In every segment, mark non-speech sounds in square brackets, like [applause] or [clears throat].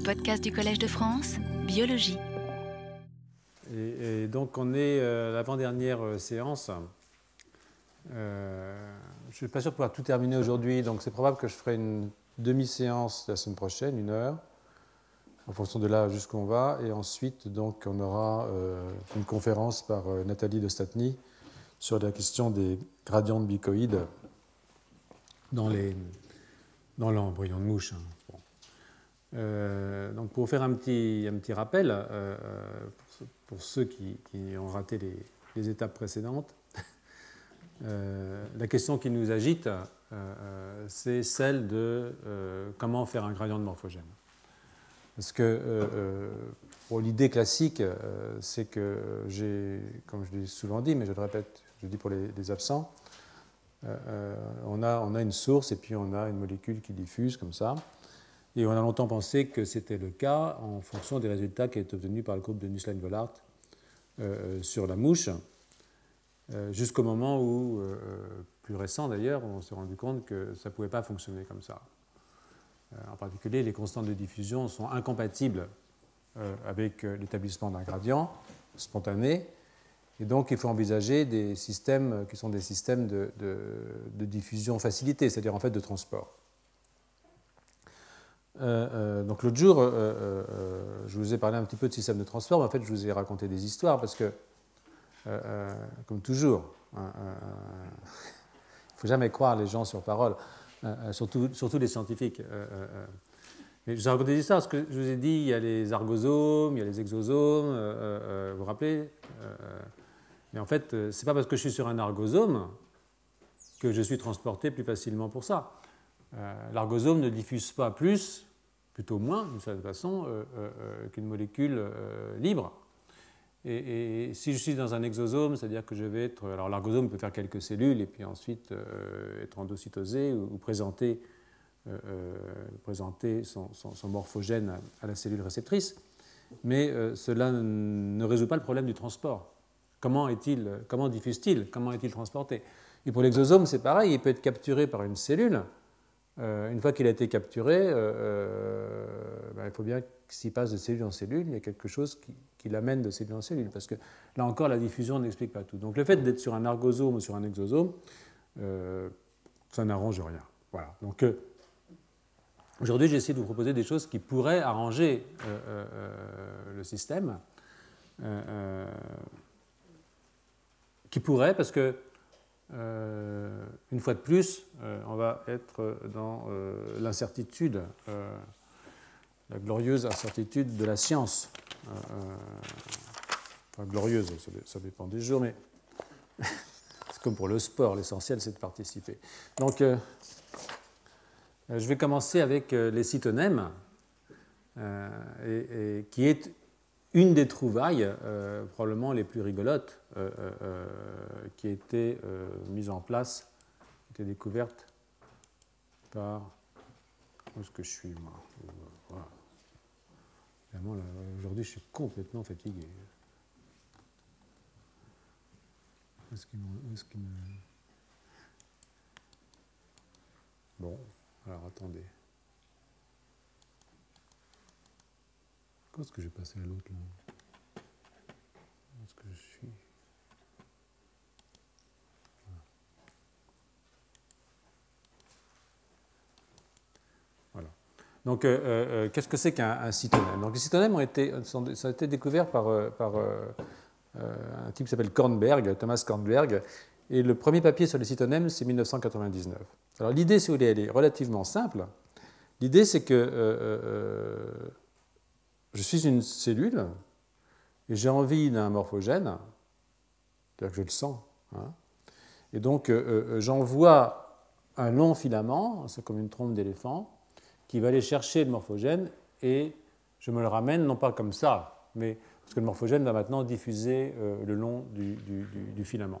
Les podcasts du Collège de France, biologie. Et, donc on est à l'avant-dernière séance. je ne suis pas sûr de pouvoir tout terminer aujourd'hui, donc c'est probable que je ferai une demi-séance la semaine prochaine, une heure en fonction de là jusqu'où on va. Et ensuite, donc, on aura euh, une conférence par euh, Nathalie de Statny sur la question des gradients de bicoïdes dans l'embryon dans de mouche. Hein. Euh, donc, pour faire un petit, un petit rappel, pour, ceux qui, ont raté les, les étapes précédentes, [laughs] la question qui nous agite, c'est celle de comment faire un gradient de morphogène. Parce que euh, euh, l'idée classique, euh, c'est que comme je l'ai souvent dit, mais je le répète, je le dis pour les, absents, on, a, on a une source et puis on a une molécule qui diffuse comme ça. Et on a longtemps pensé que c'était le cas en fonction des résultats qui étaient obtenus par le groupe de Nusslein-Vollard sur la mouche, jusqu'au moment où, plus récent d'ailleurs, on s'est rendu compte que ça ne pouvait pas fonctionner comme ça. Euh, en particulier, les constantes de diffusion sont incompatibles euh, avec euh, l'établissement d'un gradient spontané. Et donc, il faut envisager des systèmes qui sont des systèmes de, diffusion facilitée, c'est-à-dire en fait de transport. Donc l'autre jour, je vous ai parlé un petit peu de système de transport, mais en fait, je vous ai raconté des histoires parce que, comme toujours, hein, il ne faut jamais croire les gens sur parole. Euh, euh, surtout, surtout les scientifiques. Euh, mais je vous raconte des histoires, parce que je vous ai dit, il y a les argosomes, il y a les exosomes, vous vous rappelez Mais en fait, ce n'est pas parce que je suis sur un argosome que je suis transporté plus facilement pour ça. L'argosome ne diffuse pas plus, plutôt moins, d'une certaine façon, qu'une molécule libre. Et, si je suis dans un exosome, c'est-à-dire que je vais être. Alors, l'argosome peut faire quelques cellules et puis ensuite euh, être endocytosé ou, présenter, euh, euh, son, morphogène à, la cellule réceptrice. Mais cela ne résout pas le problème du transport. Comment, est-il, comment diffuse-t-il? Comment est-il transporté? Et pour l'exosome, c'est pareil, il peut être capturé par une cellule. Une fois qu'il a été capturé, ben, il faut bien s'il passe de cellule en cellule, il y a quelque chose qui, l'amène de cellule en cellule. Parce que là encore, la diffusion n'explique pas tout. Donc le fait d'être sur un argosome ou sur un exosome, euh, ça n'arrange rien. Voilà. Donc euh, aujourd'hui, j'essaie de vous proposer des choses qui pourraient arranger euh, le système. qui pourraient, parce que une fois de plus, on va être dans l'incertitude la glorieuse incertitude de la science. Euh, euh, enfin, glorieuse, ça, dépend des jours, mais [laughs] c'est comme pour le sport, l'essentiel c'est de participer. Donc, euh, je vais commencer avec les cytonèmes, qui est une des trouvailles probablement les plus rigolotes qui a été mise en place, qui a été découverte par. Où est-ce que je suis, moi voilà. Aujourd'hui, je suis complètement fatigué. Est-ce qu'il me... Bon, alors attendez. Quand est-ce que j'ai passé à l'autre là Est-ce que je suis Donc, euh, euh, qu'est-ce que c'est qu'un cytonème Donc, Les cytonèmes ont été, sont, été découverts par, euh, par un type qui s'appelle Kornberg, Thomas Kornberg, et le premier papier sur les cytonèmes, c'est 1999. Alors, l'idée, si vous voulez, elle est relativement simple. L'idée, c'est que je suis une cellule et j'ai envie d'un morphogène, c'est-à-dire que je le sens. Hein. et donc, j'envoie un long filament, c'est comme une trompe d'éléphant, qui va aller chercher le morphogène et je me le ramène, non pas comme ça, mais parce que le morphogène va maintenant diffuser euh, le long du, filament,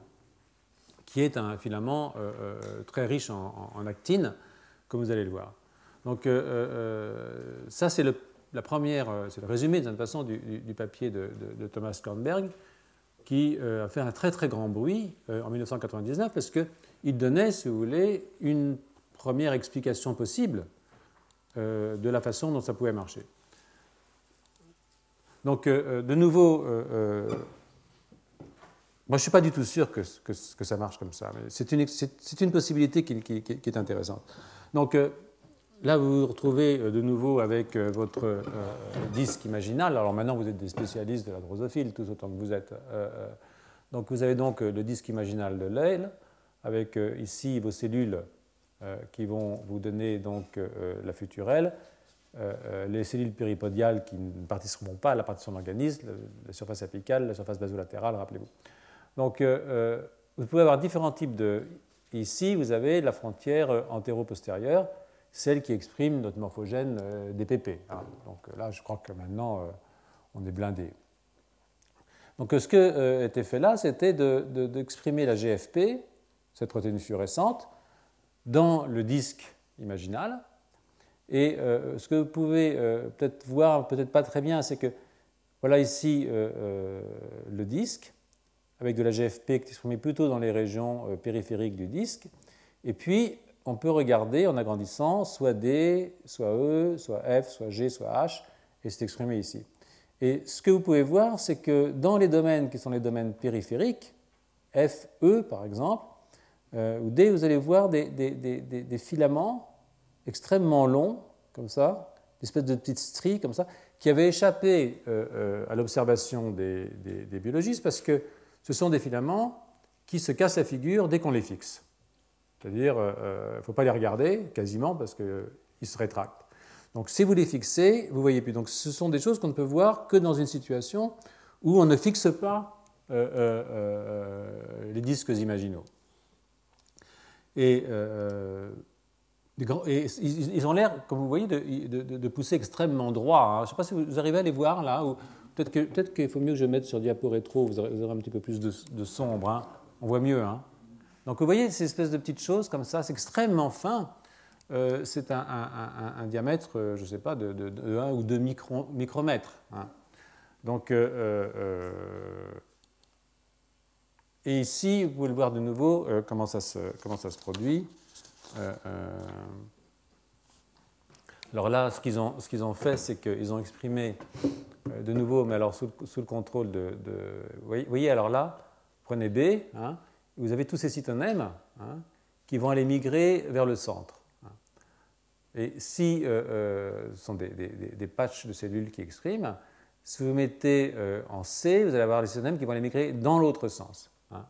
qui est un filament euh, euh, très riche en, actine, comme vous allez le voir. Donc ça, c'est la première, c'est le résumé de toute façon du, papier de, Thomas Kornberg, qui a fait un très très grand bruit en 1999 parce qu'il donnait, si vous voulez, une première explication possible euh, de la façon dont ça pouvait marcher. Donc, de nouveau, moi, je ne suis pas du tout sûr que, ça marche comme ça, mais c'est une, possibilité qui, qui, est intéressante. Donc, Là, vous vous retrouvez euh, de nouveau avec euh, votre euh, disque imaginal. Alors maintenant, vous êtes des spécialistes de la drosophile, tout autant que vous êtes. donc vous avez donc le disque imaginal de Lyle, avec ici vos cellules qui vont vous donner donc la futurelle, les cellules péripodiales qui ne participeront pas à la partition de l'organisme, la surface apicale, la surface basolatérale, rappelez-vous. Donc vous pouvez avoir différents types de... Ici, vous avez la frontière antéro-postérieure, celle qui exprime notre morphogène euh, des PP. Hein. Donc euh, là, je crois que maintenant, euh, on est blindé. Donc ce qui était fait là, c'était d'exprimer la GFP, cette protéine fluorescente, dans le disque imaginal. Et ce que vous pouvez peut-être voir, peut-être pas très bien, c'est que voilà ici le disque, avec de la GFP qui est exprimée plutôt dans les régions périphériques du disque. Et puis, on peut regarder en agrandissant soit D, soit E, soit F, soit G, soit H, et c'est exprimé ici. Et ce que vous pouvez voir, c'est que dans les domaines qui sont les domaines périphériques, F, E par exemple, euh, ou D, vous allez voir des, filaments extrêmement longs, comme ça, des espèces de petites stries comme ça, qui avaient échappé euh, euh, à l'observation des, biologistes parce que ce sont des filaments qui se cassent la figure dès qu'on les fixe. C'est-à-dire, il euh, ne euh, faut pas les regarder quasiment parce qu'ils se rétractent. Donc si vous les fixez, vous voyez plus. Donc ce sont des choses qu'on ne peut voir que dans une situation où on ne fixe pas euh, les disques imaginaux. Et, ils ont l'air, comme vous voyez, de, pousser extrêmement droit. Hein. Je ne sais pas si vous arrivez à les voir là. Peut-être qu'il faut mieux que je mette sur diapo rétro, vous aurez, un petit peu plus de, sombre. Hein. On voit mieux. Hein. Donc vous voyez ces espèces de petites choses comme ça, c'est extrêmement fin. Euh, c'est un, diamètre, euh, je ne sais pas, de, 1 ou 2 micromètres. Hein. Donc, euh, et ici, vous pouvez le voir de nouveau, comment, ça se, comment ça se produit. alors là, ce qu'ils ont, ce ont fait, c'est qu'ils ont exprimé de nouveau, mais alors sous, le contrôle de, Vous voyez, alors là, prenez B, hein, vous avez tous ces cytonèmes hein, qui vont aller migrer vers le centre. Et si euh, euh, ce sont des, des, patchs de cellules qui expriment, si vous mettez euh, en C, vous allez avoir les cytonèmes qui vont aller migrer dans l'autre sens. Hein.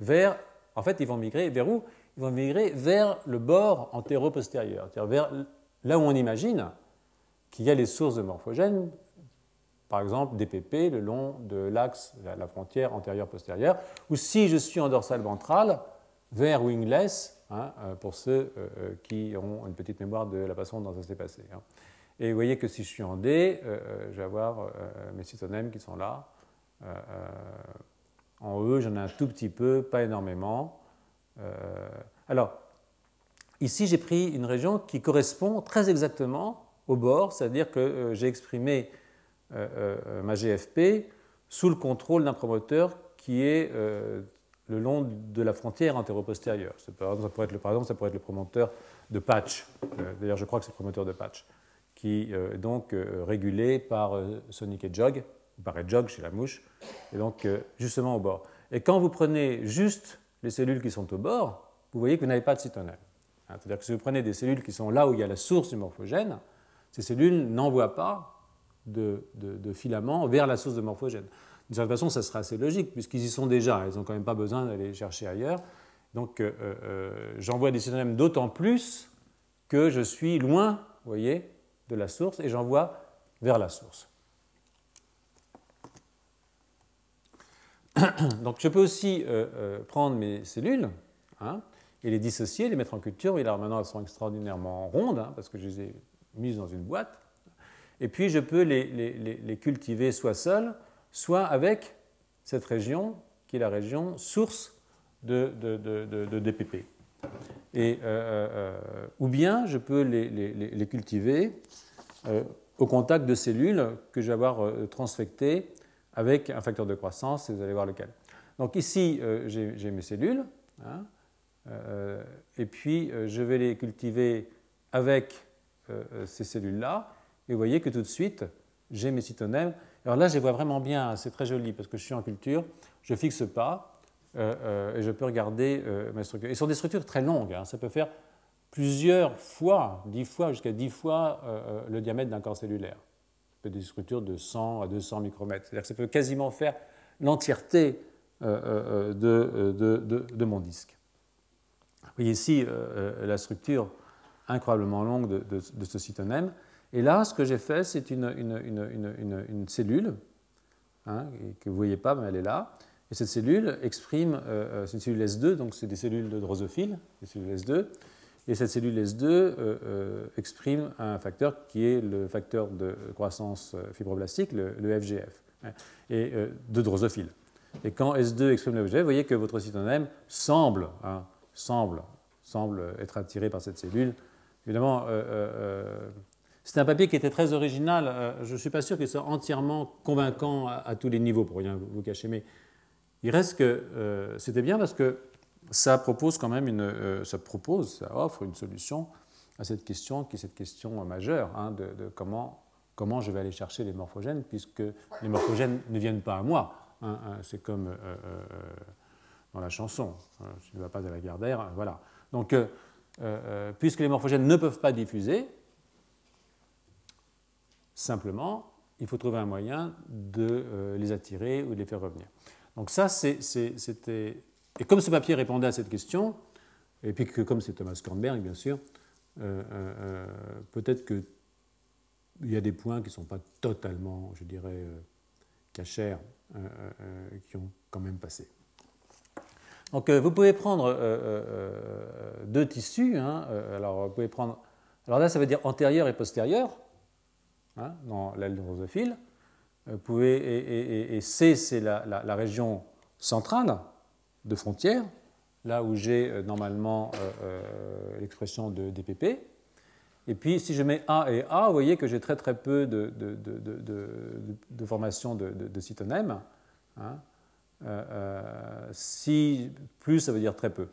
vers, en fait, ils vont migrer vers où? Ils vont migrer vers le bord antéro-postérieur, c'est-à-dire vers là où on imagine qu'il y a les sources de morphogènes par exemple DPP le long de l'axe, la frontière antérieure-postérieure, ou si je suis en dorsale ventrale, vers wingless, hein, euh, pour ceux euh, euh, qui ont une petite mémoire de la façon dont ça s'est passé. Hein. Et vous voyez que si je suis en D, je vais avoir mes cytonèmes qui sont là. en E, j'en ai un tout petit peu, pas énormément. alors, ici, j'ai pris une région qui correspond très exactement au bord, c'est-à-dire que j'ai exprimé euh, euh, ma GFP sous le contrôle d'un promoteur qui est euh, le long de la frontière antéro-postérieure. Par exemple, ça pourrait être le, promoteur de patch. D'ailleurs, je crois que c'est le promoteur de patch, qui est donc régulé par Sonic et Jog, ou par Jog chez la mouche, et donc justement au bord. Et quand vous prenez juste les cellules qui sont au bord, vous voyez que vous n'avez pas de cytonel. Hein, c'est-à-dire que si vous prenez des cellules qui sont là où il y a la source du morphogène, ces cellules n'envoient pas de, filaments vers la source de morphogène. De cette façon, ça sera assez logique, puisqu'ils y sont déjà, ils n'ont quand même pas besoin d'aller chercher ailleurs. Donc euh, euh, j'envoie des systèmes d'autant plus que je suis loin, vous voyez, de la source, et j'envoie vers la source. [coughs] Donc je peux aussi euh, prendre mes cellules hein, et les dissocier, les mettre en culture. Et là maintenant elles sont extraordinairement rondes, hein, parce que je les ai mises dans une boîte. Et puis je peux les, cultiver soit seuls, soit avec cette région qui est la région source de, DPP. Et, euh, euh, ou bien je peux les, cultiver euh, au contact de cellules que je vais avoir transfectées avec un facteur de croissance, et vous allez voir lequel. Donc ici, j'ai mes cellules, hein, et puis je vais les cultiver avec ces cellules-là, et vous voyez que tout de suite, j'ai mes cytonèmes. Alors là, je les vois vraiment bien, c'est très joli parce que je suis en culture, je fixe pas et je peux regarder mes structures. Et ce sont des structures très longues, hein. ça peut faire plusieurs fois, 10 fois, jusqu'à 10 fois le diamètre d'un corps cellulaire. Ça peut être des structures de 100 à 200 micromètres. C'est-à-dire que ça peut quasiment faire l'entièreté de, mon disque. Vous voyez ici la structure incroyablement longue de, ce cytonème. Et là, ce que j'ai fait, c'est une, cellule, hein, que vous ne voyez pas, mais elle est là. Et cette cellule exprime, euh, euh, c'est une cellule S2, donc c'est des cellules de drosophile, des cellules S2. Et cette cellule S2 euh, exprime un facteur qui est le facteur de croissance fibroblastique, le, FGF, hein, de drosophile. Et quand S2 exprime le FGF, vous voyez que votre cytonème semble, hein, semble, semble être attiré par cette cellule Évidemment, c'est un papier qui était très original. je ne suis pas sûr qu'il soit entièrement convaincant à, tous les niveaux, pour rien vous cacher, mais il reste que c'était bien parce que ça propose quand même une, ça propose, ça offre une solution à cette question qui est cette question majeure hein, de, comment, comment je vais aller chercher les morphogènes puisque les morphogènes ne viennent pas à moi. Hein, hein. c'est comme dans la chanson, je ne vais pas de la Gardère, voilà. Donc euh, euh, puisque les morphogènes ne peuvent pas diffuser, simplement, il faut trouver un moyen de euh, les attirer ou de les faire revenir. Donc ça, c'était... Et comme ce papier répondait à cette question, et puis que comme c'est Thomas Kornberg, bien sûr, peut-être qu'il y a des points qui ne sont pas totalement, je dirais, cachers, qui ont quand même passé. Donc euh, vous pouvez prendre euh, euh, deux tissus. Hein, alors vous pouvez prendre. Alors là, ça veut dire antérieur et postérieur hein, dans l'aile drosophile. Vous pouvez, et, C, c'est la, région centrale de frontière, là où j'ai normalement l'expression de DPP. Et puis, si je mets A et A, vous voyez que j'ai très très peu de, de, formation de, cytonèmes. Hein. Euh, euh, si plus, ça veut dire très peu.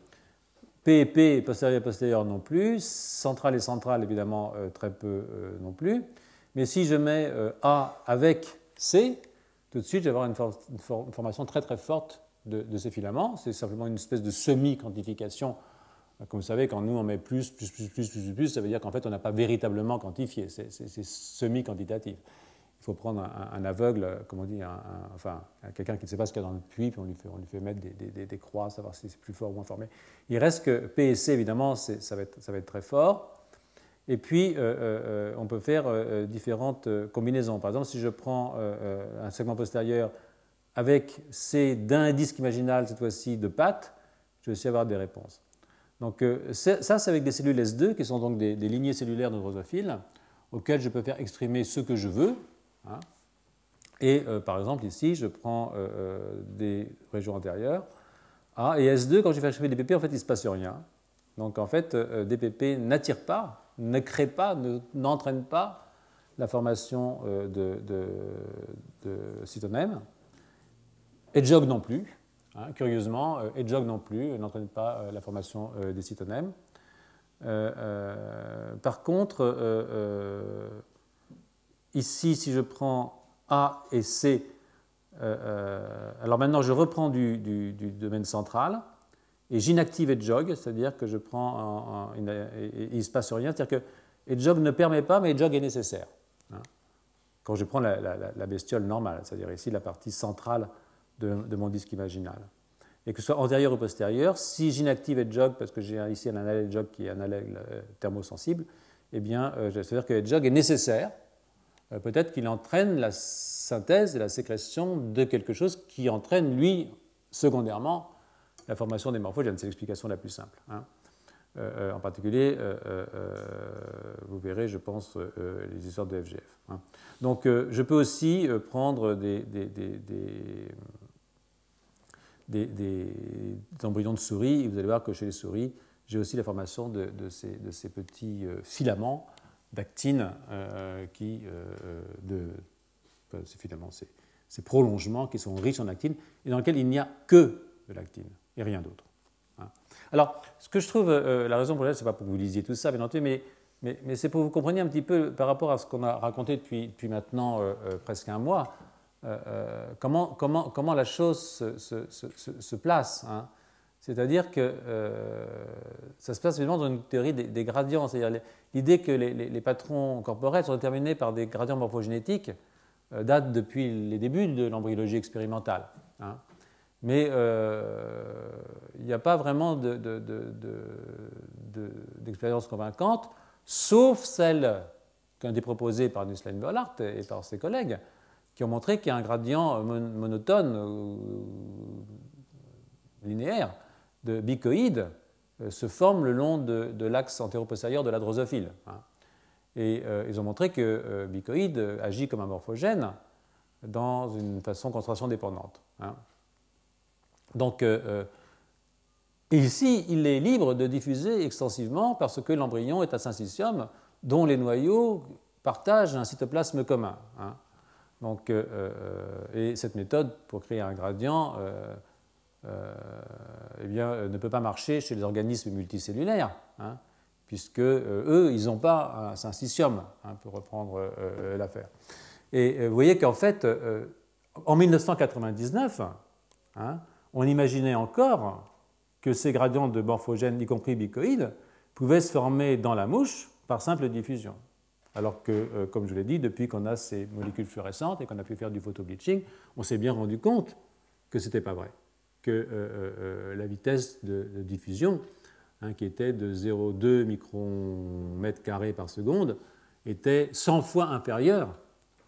P et P, postérieur et postérieur non plus. Centrale et centrale, évidemment, euh, très peu non plus. Mais si je mets A avec C, tout de suite, je vais avoir une, formation très très forte de, ces filaments. C'est simplement une espèce de semi-quantification. Comme vous savez, quand nous on met plus, plus, plus, plus, plus, plus, ça veut dire qu'en fait on n'a pas véritablement quantifié. C'est semi-quantitatif il faut prendre un, aveugle, comme on dit, enfin, quelqu'un qui ne sait pas ce qu'il y a dans le puits, puis on lui fait, mettre des, croix, savoir si c'est plus fort ou moins fort. Il reste que P et C, évidemment, ça va être très fort. Et puis, euh, euh, euh, on peut faire différentes combinaisons. Par exemple, si je prends un segment postérieur avec C d'un disque imaginal, cette fois-ci de pattes, je vais aussi avoir des réponses. Donc, ça, c'est avec des cellules S2, qui sont donc des, lignées cellulaires de drosophiles, auxquelles je peux faire exprimer ce que je veux, Hein. Et euh, par exemple, ici, je prends euh, euh, des régions antérieures. A et S2, quand je fais achever DPP, en fait, il ne se passe rien. Donc en fait, DPP n'attire pas, ne crée pas, n'entraîne pas la formation de, de, cytonèmes. Edjog non plus. Hein, curieusement, Edjog non plus n'entraîne pas la formation des cytonèmes. par contre, Ici, si je prends A et C, euh, euh, alors maintenant je reprends du, domaine central et j'inactive EdgeJog, c'est-à-dire que je prends il ne se passe rien, c'est-à-dire que EdgeJog ne permet pas, mais EdgeJog est nécessaire. Hein. quand je prends la, bestiole normale, c'est-à-dire ici la partie centrale de, mon disque imaginal. Et que ce soit antérieur ou postérieur, si j'inactive EdgeJog, parce que j'ai ici un EdgeJog qui est un allèle euh, thermosensible, eh bien, c'est-à-dire que EdgeJog est nécessaire euh, peut-être qu'il entraîne la synthèse et la sécrétion de quelque chose qui entraîne, lui, secondairement, la formation des morphogènes. C'est l'explication la plus simple. Hein. Euh, euh, en particulier, vous verrez, je pense, les histoires de FGF. Hein. Donc, je peux aussi prendre des, embryons de souris, et vous allez voir que chez les souris, j'ai aussi la formation de, ces, petits filaments d'actine euh, euh, finalement ces, ces, prolongements qui sont riches en actine et dans lesquels il n'y a que de l'actine et rien d'autre. Hein. Alors, ce que je trouve, euh, la raison pour laquelle, ce n'est pas pour que vous lisiez tout ça, bien entendu, mais Mais, c'est pour que vous compreniez un petit peu par rapport à ce qu'on a raconté depuis, maintenant presque un mois, comment, la chose se, place. Hein. C'est-à-dire que ça se passe évidemment dans une théorie des, gradients, c'est-à-dire l'idée que les, les, patrons corporels sont déterminés par des gradients morphogénétiques date depuis les débuts de l'embryologie expérimentale. Hein. Mais euh, il n'y a pas vraiment d'expérience convaincante, sauf celle qui a été proposée par Nusslein Bollard et par ses collègues, qui ont montré qu'il gradient monotone ou linéaire de bicoïdes euh, se forme le long de, l'axe antéro-postérieur de la drosophile. Hein. Et euh, ils ont montré que bicoïde agit comme un morphogène dans une façon concentration dépendante. Hein. Donc, euh, euh, ici, il est libre de diffuser extensivement parce que l'embryon est un syncytium dont les noyaux partagent un cytoplasme commun. Hein. Donc, euh, et cette méthode pour créer un gradient eh bien, ne peut pas marcher chez les organismes multicellulaires, hein, puisque eux, ils n'ont pas un syncytium, hein, pour reprendre l'affaire. Et vous voyez qu'en fait, en 1999, on imaginait encore que ces gradients de morphogènes, y compris bicoïdes, pouvaient se former dans la mouche par simple diffusion. Alors que, euh, comme je l'ai dit, depuis qu'on a ces molécules fluorescentes et qu'on a pu faire du photobleaching, on s'est bien rendu compte que ce n'était pas vrai, que euh, euh, la vitesse de, diffusion, hein, qui était de 0,2 micromètres carrés par seconde, était 100 fois inférieure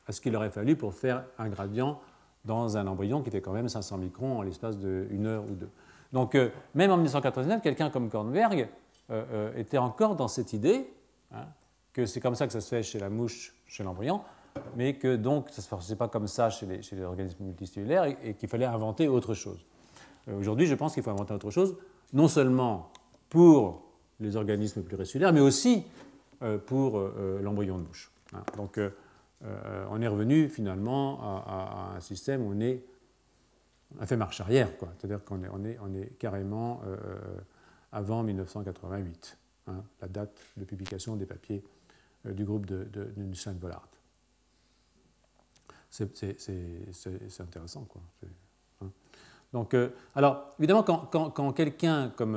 à ce qu'il aurait fallu pour faire un gradient dans un embryon qui fait quand même 500 microns en l'espace d'une heure ou deux. Donc, euh, même en 1989, quelqu'un comme Kornberg euh, euh, était encore dans cette idée hein, que c'est comme ça que ça se fait chez la mouche, chez l'embryon, mais que donc ça ne se faisait pas comme ça chez les, chez les organismes multicellulaires et, qu'il fallait inventer autre chose. Aujourd'hui, je pense qu'il faut inventer autre chose, non seulement pour les organismes pluricellulaires, mais aussi pour l'embryon de mouche. Hein. Donc, euh, on est revenu finalement à, un système où on a fait marche arrière, C'est-à-dire qu'on est, carrément euh, avant 1988, hein, la date de publication des papiers euh, du groupe de, de, de Bollard. C'est intéressant, quoi. Hein. Donc, alors, évidemment, quand, quand, quelqu'un comme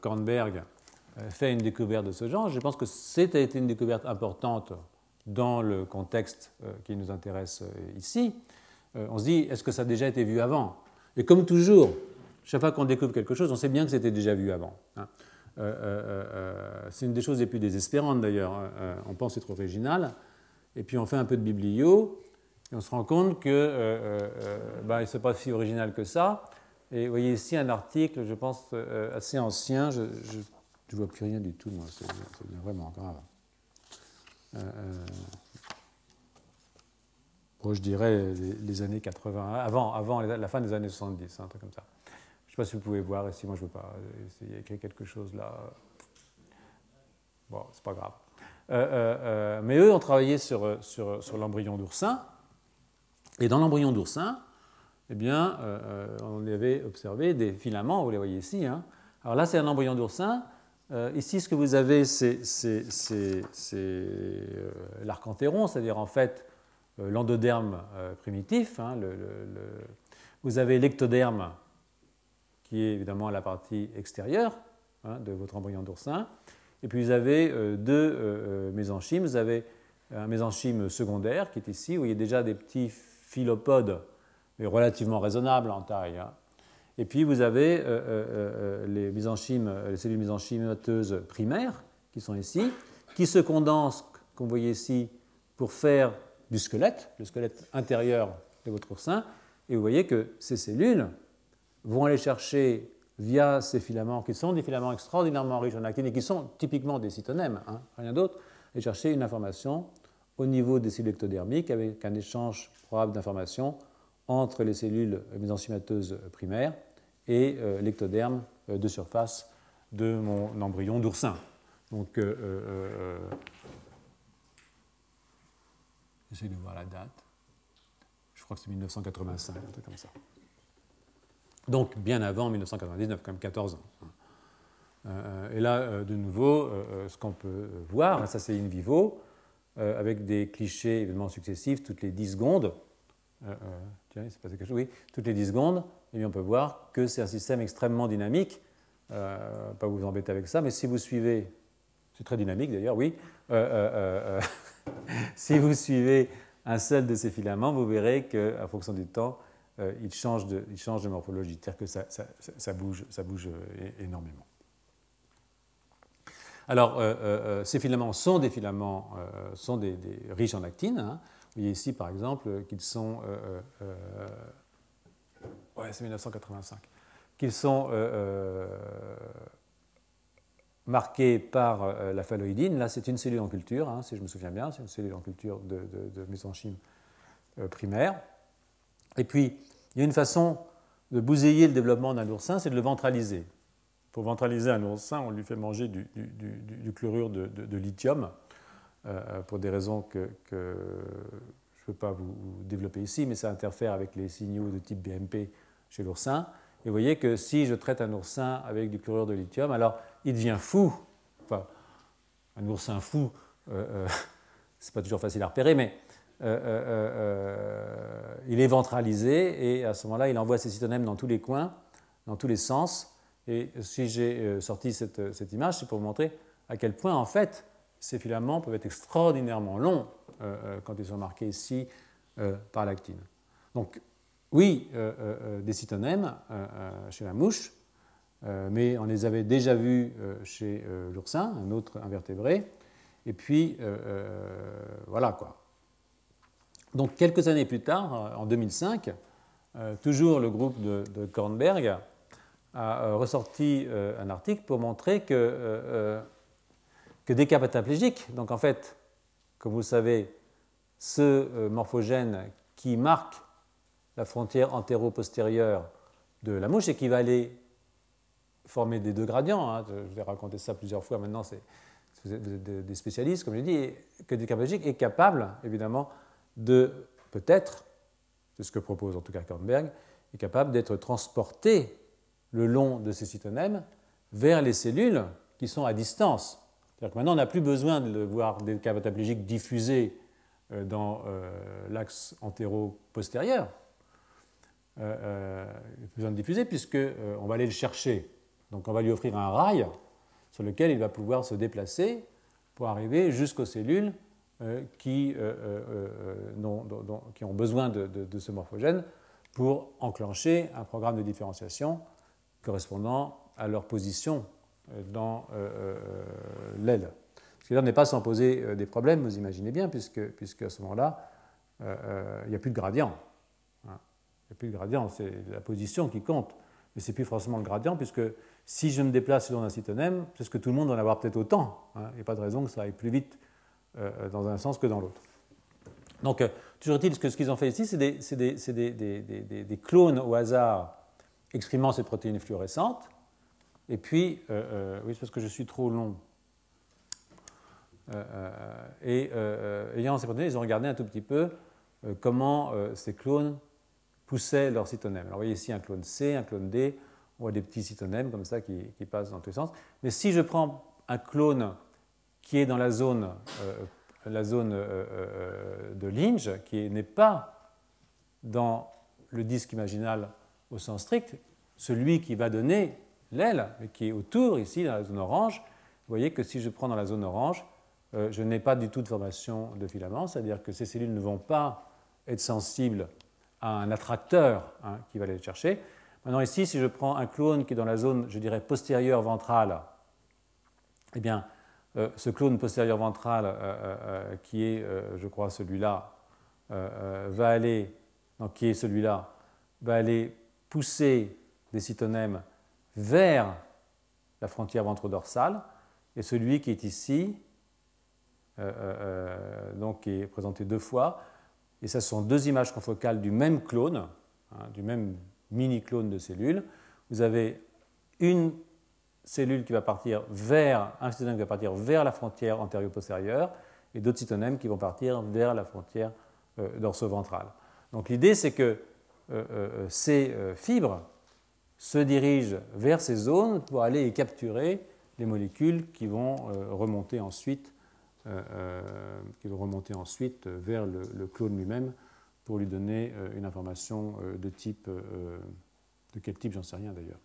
Kornberg fait une découverte de ce genre, je pense que c'était une découverte importante dans le contexte euh, qui nous intéresse euh, ici, euh, on se dit, est-ce que ça a déjà été vu avant? Et comme toujours, chaque fois qu'on découvre quelque chose, on sait bien que c'était déjà vu avant. Hein. c'est une des choses les plus désespérantes d'ailleurs. Hein. on pense être original, et puis on fait un peu de biblio, et on se rend compte que ben, ce n'est pas si original que ça. Et vous voyez ici un article, je pense, assez ancien. Je ne vois plus rien du tout, moi, c'est vraiment grave. Euh, euh, je dirais les, années 80, avant, avant la fin des années 70, un truc comme ça. Je ne sais pas si vous pouvez voir ici, moi je ne veux pas essayer d'écrire quelque chose là. Bon, c'est pas grave. Euh, mais eux ont travaillé sur, sur, sur l'embryon d'oursin. Et dans l'embryon d'oursin, eh bien, on avait observé des filaments, vous les voyez ici. Hein. Alors là, c'est un embryon d'oursin euh, ici, ce que vous avez, c'est euh, c'est-à-dire en fait euh, l'endoderme primitif. Hein, vous avez l'ectoderme, qui est évidemment la partie extérieure hein, de votre embryon d'oursin. Et puis vous avez deux mésenchymes. Vous avez un mésenchyme secondaire qui est ici. Vous voyez déjà des petits philopodes, mais relativement raisonnables en taille. Hein. Et puis vous avez euh, euh, euh, les, les cellules mésenchymateuses primaires, qui sont ici, qui se condensent, comme vous voyez ici, pour faire du squelette, le squelette intérieur de votre oursin. Et vous voyez que ces cellules vont aller chercher via ces filaments, qui sont des filaments extraordinairement riches en actine et qui sont typiquement des cytonèmes, hein, rien d'autre, et chercher une information au niveau des cellules ectodermiques avec un échange probable d'informations entre les cellules mésenchymateuses primaires et euh, l'ectoderme euh, de surface de mon embryon d'oursin. Donc, euh, j'essaie de voir la date. Je crois que c'est 1985, un truc comme ça. Donc, bien avant 1999, comme 14 ans. et là, de nouveau, ce qu'on peut voir, ça c'est in vivo, avec des clichés évidemment successifs toutes les 10 secondes. tiens, c'est passé quelque chose, oui, toutes les 10 secondes, on peut voir que c'est un système extrêmement dynamique. pas vous embêter avec ça, mais si vous suivez, c'est très dynamique d'ailleurs, oui, [laughs] si vous suivez un seul de ces filaments, vous verrez qu'à fonction du temps, euh, il, change de, morphologie, c'est-à-dire que ça, bouge, ça bouge euh, énormément. Alors, euh, ces filaments sont des filaments sont riches en actine. Hein. Vous voyez ici, par exemple, qu'ils sont. Ouais, c'est 1985. Qu'ils sont marqué par euh, la phalloïdine. Là, c'est une cellule en culture, hein, si je me souviens bien, c'est une cellule en culture de, de, mésenchyme euh, primaire. Et puis, il y a une façon de bouseiller le développement d'un oursin, c'est de le ventraliser. Pour ventraliser un oursin, on lui fait manger du, chlorure de, lithium, euh, pour des raisons que, je ne peux pas vous, développer ici, mais ça interfère avec les signaux de type BMP chez l'oursin. Et vous voyez que si je traite un oursin avec du chlorure de lithium, alors il devient fou. Enfin, un oursin fou, euh, euh [laughs] c'est pas toujours facile à repérer, mais euh, euh, il est ventralisé et à ce moment-là, il envoie ses cytonèmes dans tous les coins, dans tous les sens. Et si j'ai sorti cette, cette image, c'est pour vous montrer à quel point, en fait, ces filaments peuvent être extraordinairement longs quand ils sont marqués ici par l'actine. Donc, oui, des cytonèmes chez la mouche, euh, mais on les avait déjà vus euh, chez euh, l'oursin, un autre invertébré. Et puis, voilà quoi. Donc, quelques années plus tard, en 2005, toujours le groupe de, Kornberg a ressorti un article pour montrer que, que des cas pataplégiques, donc en fait, comme vous le savez, ce morphogène qui marque la frontière antéro-postérieure de la mouche et qui va aller former des deux gradients. Hein. Je vais raconter ça plusieurs fois maintenant. C'est, vous êtes des spécialistes, comme je dis, que logique est capable, évidemment, de peut-être, c'est ce que propose en tout cas Kornberg, est capable d'être transporté le long de ces cytonèmes vers les cellules qui sont à distance. C'est-à-dire que maintenant, on n'a plus besoin de voir des cas diffusés euh, dans euh, l'axe antéro-postérieur. Euh, besoin de diffuser puisqu'on va aller le chercher donc on va lui offrir un rail sur lequel il va pouvoir se déplacer pour arriver jusqu'aux cellules euh, qui, euh, euh, qui, ont besoin de, ce morphogène pour enclencher un programme de différenciation correspondant à leur position dans l'aile. Ce qui n'est pas sans poser des problèmes, vous imaginez bien, puisque, puisque à ce moment-là, il n'y a plus de gradient. A plus de gradient, c'est la position qui compte. Mais ce n'est plus forcément le gradient, puisque si je me déplace selon un cytonème, c'est ce que tout le monde en avoir peut-être autant. Hein. Il n'y a pas de raison que ça aille plus vite euh, dans un sens que dans l'autre. Donc, euh, toujours est-il que ce qu'ils ont fait ici, c'est des, clones au hasard exprimant cette protéine fluorescente. Et puis, euh, oui, c'est parce que je suis trop long. et ayant ces protéines, ils ont regardé un tout petit peu comment ces clones poussaient leur cytonème. Alors, vous voyez ici un clone C, un clone D on voit des petits cytonèmes comme ça qui, passent dans tous les sens. Mais si je prends un clone qui est dans la zone, euh, la zone euh, euh, de Lynch, qui n'est pas dans le disque imaginal au sens strict, celui qui va donner l'aile, mais qui est autour, ici, dans la zone orange, vous voyez que si je prends dans la zone orange, je n'ai pas du tout de formation de filaments, c'est-à-dire que ces cellules ne vont pas être sensibles un attracteur hein, qui va les chercher. Maintenant ici, si je prends un clone qui est dans la zone, je dirais, postérieure ventrale, eh bien, euh, ce clone postérieur ventral, euh, euh, qui est, je crois, celui-là, va aller, donc qui est celui-là, va aller pousser des cytonèmes vers la frontière ventrodorsale, et celui qui est ici, donc qui est présenté deux fois, et ça sont deux images confocales du même clone, hein, du même mini-clones de cellules. Vous avez une cellule qui va partir vers, un cytonème qui va partir vers la frontière antérieur-postérieure et d'autres cytonèmes qui vont partir vers la frontière euh, dorso-ventrale. Donc l'idée, c'est que euh, euh, ces fibres se dirigent vers ces zones pour aller y capturer les molécules qui vont remonter ensuite, qui vont remonter ensuite vers le, clone lui-même pour lui donner une information de type, de quel type, j'en sais rien d'ailleurs.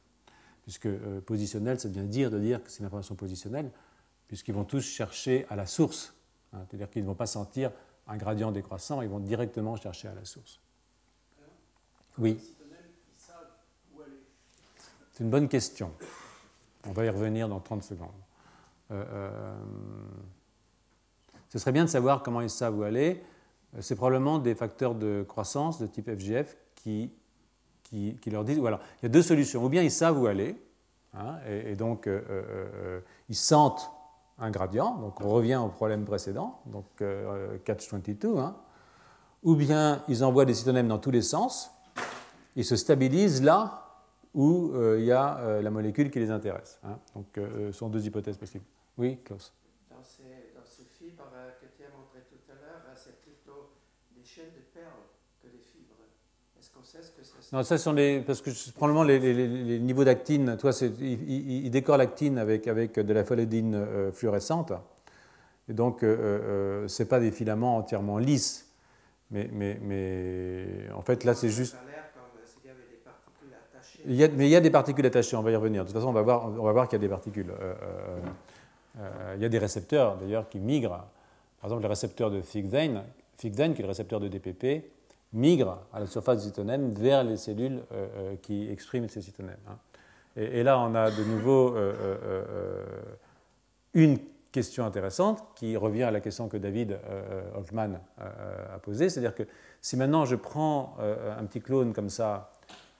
Puisque positionnel, ça veut dire de dire que c'est une information positionnelle, puisqu'ils vont tous chercher à la source. Hein, c'est-à-dire qu'ils ne vont pas sentir un gradient décroissant, ils vont directement chercher à la source. Oui. C'est une bonne question. On va y revenir dans 30 secondes. Euh, euh, ce serait bien de savoir comment ils savent où aller. Euh, c'est probablement des facteurs de croissance de type FGF qui, qui, leur disent voilà, il y a deux solutions. Ou bien ils savent où aller, hein, et, donc ils sentent un gradient, donc on revient au problème précédent, donc catch 22, hein, ou bien ils envoient des cytonèmes dans tous les sens, ils se stabilisent là où euh, il y a euh, la molécule qui les intéresse. Hein. Donc, euh, ce sont deux hypothèses possibles. Oui, Klaus Dans ces, dans ces fibres que tu as montré tout à l'heure, c'est plutôt des chaînes de perles que des fibres. Est-ce qu'on sait ce que c'est Non, ça sont les. Parce que probablement les, les, niveaux d'actine, toi, il, il, décore l'actine avec, avec de la phalloïdine fluorescente. Et donc, ce n'est pas des filaments entièrement lisses. Mais, mais, mais en fait, là, c'est juste. Il y a, mais il y a des particules attachées, on va y revenir. De toute façon, on va voir, on va voir qu'il y a des particules. Euh, euh, euh, il y a des récepteurs, d'ailleurs, qui migrent. Par exemple, le récepteur de Figden qui est le récepteur de DPP, migre à la surface du cytonème vers les cellules qui expriment ces cytonèmes. Hein. Et, là, on a de nouveau une question intéressante qui revient à la question que David Hoffman a posée, c'est-à-dire que si maintenant je prends un petit clone comme ça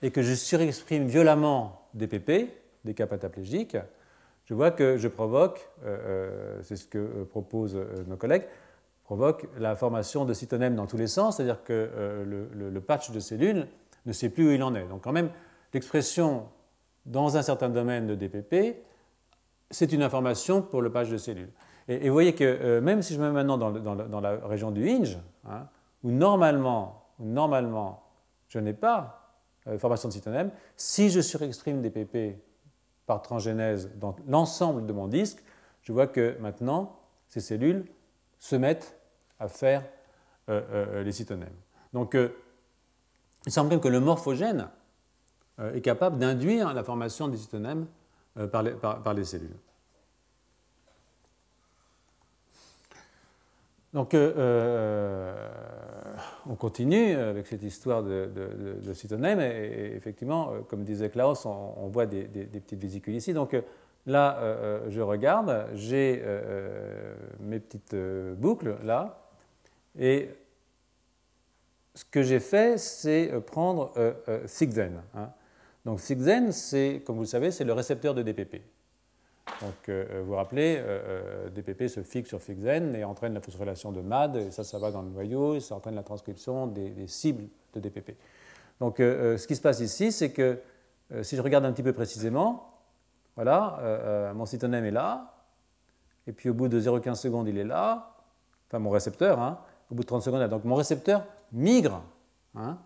et que je surexprime violemment des PP, des cas pataplégiques, je vois que je provoque, euh, euh, c'est ce que euh, proposent nos collègues, provoque la formation de cytonèmes dans tous les sens, c'est-à-dire que le, patch de cellules ne sait plus où il en est. Donc quand même, l'expression dans un certain domaine de DPP, c'est une information pour le patch de cellules. Et, vous voyez que même si je me mets maintenant dans, la région du hinge, hein, où normalement, normalement je n'ai pas euh, formation de cytonème, si je surexprime des PP par transgénèse dans l'ensemble de mon disque, je vois que maintenant, ces cellules se mettent à faire euh, euh, les cytonèmes. Donc, il semble même que le morphogène est capable d'induire la formation des cytonèmes par les cellules. Donc, euh, euh, on continue avec cette histoire de, de, cytonème. Et, effectivement, euh, comme disait Klaus, on, voit des, petites vésicules ici. Donc, là, je regarde, j'ai mes petites boucles là. Et ce que j'ai fait, c'est prendre Sigzen. Hein. Donc, Sigzen, c'est, comme vous le savez, c'est le récepteur de DPP. Donc, euh, vous vous rappelez, euh, euh DPP se fixe sur Fixen et entraîne la phosphorylation de MAD, et ça, ça va dans le noyau, ça entraîne la transcription des, cibles de DPP. Donc, euh, ce qui se passe ici, c'est que si je regarde un petit peu précisément, voilà, mon cytonème est là, et puis au bout de 0,15 secondes, il est là, enfin mon récepteur, hein, au bout de 30 secondes, là. donc mon récepteur migre hein,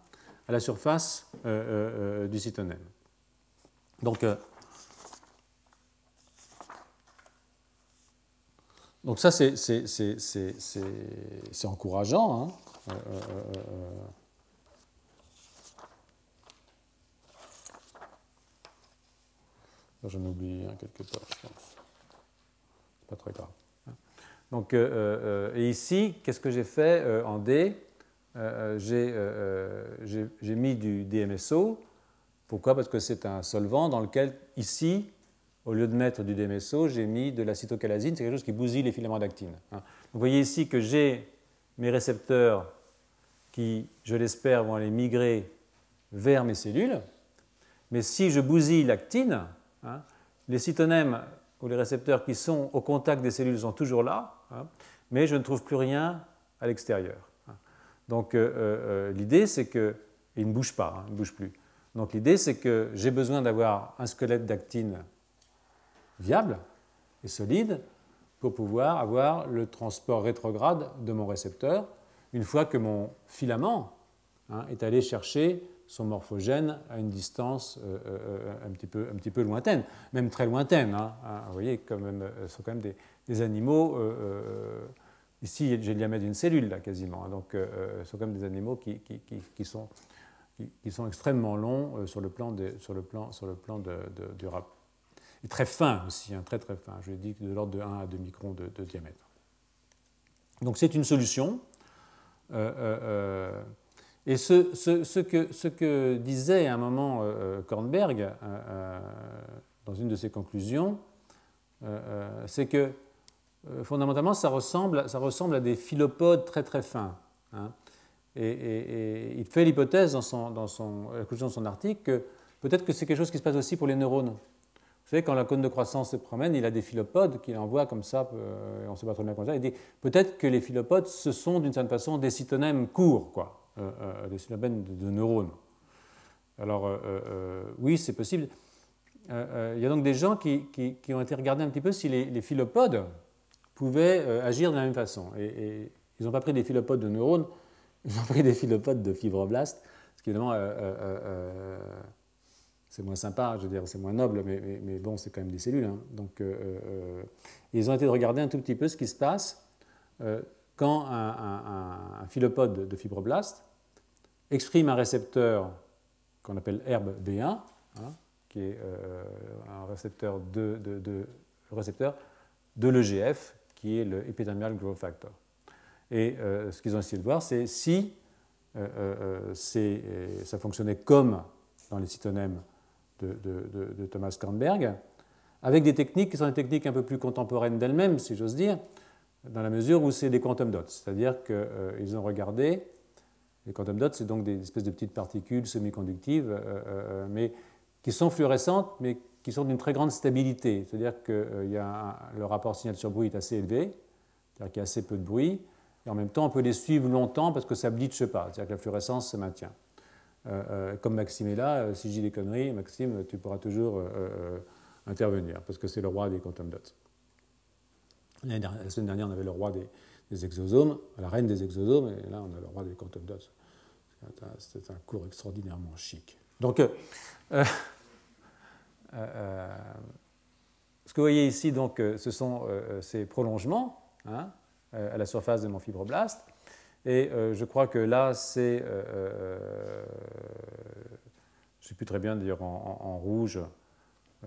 à la surface du cytonème. Donc, Donc ça, c'est encourageant. Euh, euh, euh, J'en oublie quelque part, je pense. Pas très grave. Donc, et ici, qu'est-ce que j'ai fait en D? J'ai mis du DMSO. Pourquoi? Parce que c'est un solvant dans lequel, ici, au lieu de mettre du DMSO, j'ai mis de la cytocalasine, c'est quelque chose qui bousille les filaments d'actine. Hein. Vous voyez ici que j'ai mes récepteurs qui, je l'espère, vont aller migrer vers mes cellules. Mais si je bousille l'actine, hein, les cytonèmes ou les récepteurs qui sont au contact des cellules sont toujours là, hein, mais je ne trouve plus rien à l'extérieur. Donc euh, euh, l'idée, c'est que. ils ne bougent pas, ils ne bougent plus. Donc l'idée, c'est que j'ai besoin d'avoir un squelette d'actine viable et solide pour pouvoir avoir le transport rétrograde de mon récepteur une fois que mon filament hein, est allé chercher son morphogène à une distance un, petit peu, un petit peu lointaine, même très lointaine. Hein. vous voyez, quand même, ce sont quand même des, animaux. ici, j'ai le diamètre d'une cellule, là, quasiment. Hein. donc, ce sont quand même des animaux qui, qui, qui, sont, qui, sont extrêmement longs sur le plan, de, sur le plan, sur le plan du rap. Et très fin aussi, très très fin. Je dis de l'ordre de 1 à 2 microns de, diamètre. Donc c'est une solution. Euh, euh, euh, et ce, que, disait à un moment Kornberg dans une de ses conclusions, c'est que fondamentalement ça ressemble, ça ressemble à des philopodes très très fins. Hein. Et, il fait l'hypothèse dans, son, la conclusion de son article que peut-être que c'est quelque chose qui se passe aussi pour les neurones. Vous savez, quand la cône de croissance se promène, il a des philopodes qu'il envoie comme ça, euh, on ne sait pas trop bien comment ça. Il dit peut-être que les philopodes, ce sont d'une certaine façon des cytonèmes courts, quoi, euh, euh, des cytonèmes de, neurones. Alors, oui, c'est possible. Il y a donc des gens qui, ont été regardés un petit peu si les, philopodes pouvaient agir de la même façon. Et, ils n'ont pas pris des philopodes de neurones, ils ont pris des philopodes de fibroblastes, ce qui évidemment c'est moins sympa, je veux dire, c'est moins noble, mais, bon, c'est quand même des cellules. Hein. Donc, euh, euh, ils ont été de regarder un tout petit peu ce qui se passe euh, quand un, philopode de fibroblaste exprime un récepteur qu'on appelle HERB-B1, hein, qui est un récepteur de, l'EGF, qui est le Epidermal Growth Factor. Et ce qu'ils ont essayé de voir, c'est si ça fonctionnait comme dans les cytonèmes de, Thomas Kornberg, avec des techniques qui sont des techniques un peu plus contemporaines d'elles-mêmes, si j'ose dire, dans la mesure où c'est des quantum dots. C'est-à-dire qu'ils euh, ont regardé, les quantum dots, c'est donc des espèces de petites particules semi-conductives, euh, euh, mais qui sont fluorescentes, mais qui sont d'une très grande stabilité. C'est-à-dire que le rapport signal sur bruit est assez élevé, c'est-à-dire qu'il y a assez peu de bruit, et en même temps, on peut les suivre longtemps parce que ça ne bleache pas, c'est-à-dire que la fluorescence se maintient. Euh, euh, comme Maxime est là, euh, si je des conneries, Maxime, tu pourras toujours intervenir, parce que c'est le roi des quantum dots. La semaine dernière, on avait le roi des, exosomes, la reine des exosomes, et là, on a le roi des quantum dots. C'est un, cours extraordinairement chic. Donc, ce que vous voyez ici, donc, ce sont ces prolongements hein, à la surface de mon fibroblaste. Et euh, je crois que là, c'est, euh, euh, je ne sais plus très bien dire en, rouge,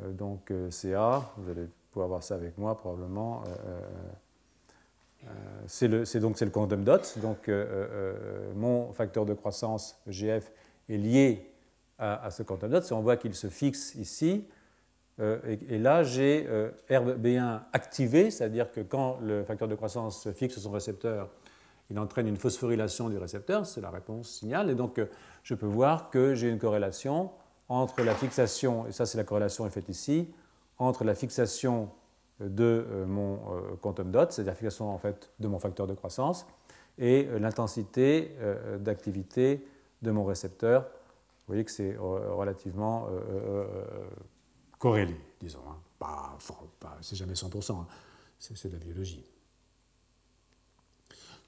donc CA, vous allez pouvoir voir ça avec moi probablement. C'est, donc c'est le quantum dot. Donc mon facteur de croissance GF est lié à, ce quantum dot. on voit qu'il se fixe ici. Et, là, j'ai RB1 activé, c'est-à-dire que quand le facteur de croissance fixe son récepteur, il entraîne une phosphorylation du récepteur, c'est la réponse signal, et donc euh, je peux voir que j'ai une corrélation entre la fixation, et ça c'est la corrélation faite ici, entre la fixation de euh, mon euh, quantum dot, c'est-à-dire fixation en fait de mon facteur de croissance, et l'intensité d'activité de mon récepteur. Vous voyez que c'est relativement corrélé, disons. Hein. Pas, c'est jamais 100%, hein. c'est de la biologie.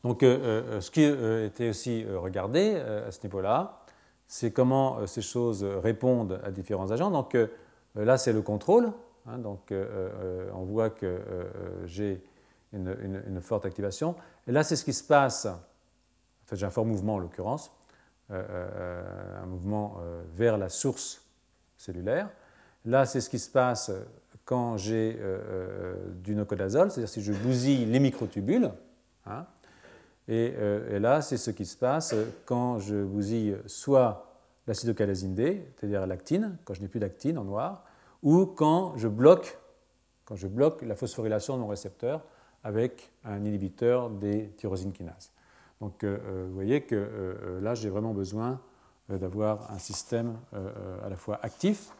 Donc, euh, euh, ce qui euh, était aussi regardé à ce niveau-là, c'est comment ces choses répondent à différents agents. Donc, là, c'est le contrôle. Hein. donc, on voit que j'ai une, forte activation. Et là, c'est ce qui se passe. En fait, j'ai un fort mouvement en l'occurrence, un mouvement vers la source cellulaire. Là, c'est ce qui se passe quand j'ai du nocodazole, c'est-à-dire si je bousille les microtubules. Hein, euh, et, là, c'est ce qui se passe quand je bousille soit l'acetylcalasine D, c'est-à-dire la l'actine, quand je n'ai plus d'actine en noir, ou quand je bloque, quand je bloque la phosphorylation de mon récepteur avec un inhibiteur des tyrosines kinases. Donc euh, euh, vous voyez que là, j'ai vraiment besoin d'avoir un système à la fois actif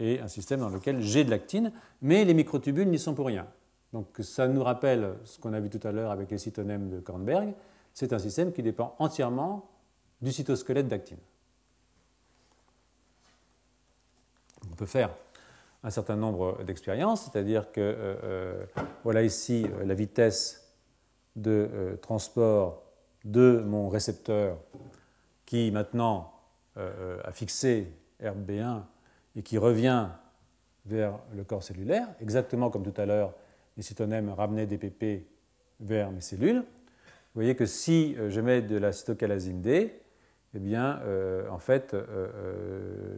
et un système dans lequel j'ai de l'actine, mais les microtubules n'y sont pour rien. Donc ça nous rappelle ce qu'on a vu tout à l'heure avec les cytonèmes de Kornberg. C'est un système qui dépend entièrement du cytosquelette d'actine. On peut faire un certain nombre d'expériences, c'est-à-dire que euh, euh, voilà ici euh, la vitesse de transport de mon récepteur qui maintenant a fixé RB1 et qui revient vers le corps cellulaire, exactement comme tout à l'heure, les cytonèmes ramenaient des PP vers mes cellules. Vous voyez que si je mets de la cytocalasine D, eh bien, en fait,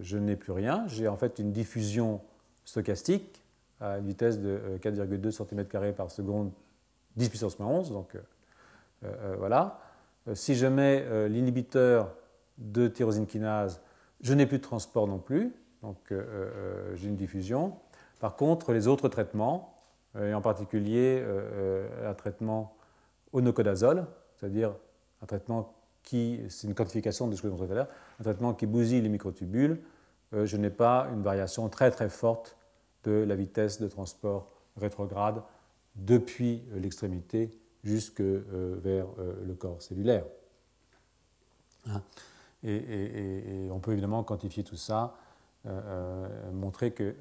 je n'ai plus rien. J'ai en fait une diffusion stochastique à une vitesse de 4,2 cm par seconde 10 puissance moins 11. Donc euh, euh, voilà. Euh, si je mets l'inhibiteur de tyrosine kinase, je n'ai plus de transport non plus, donc j'ai une diffusion. Par contre, les autres traitements, et en particulier un traitement au nocodazole, c'est-à-dire un traitement qui, c'est une quantification de ce que je montrais tout à l'heure, un traitement qui bousille les microtubules, je n'ai pas une variation très très forte de la vitesse de transport rétrograde depuis euh, l'extrémité jusque euh, vers euh, le corps cellulaire. Hein. Et, on peut évidemment quantifier tout ça, montrer que...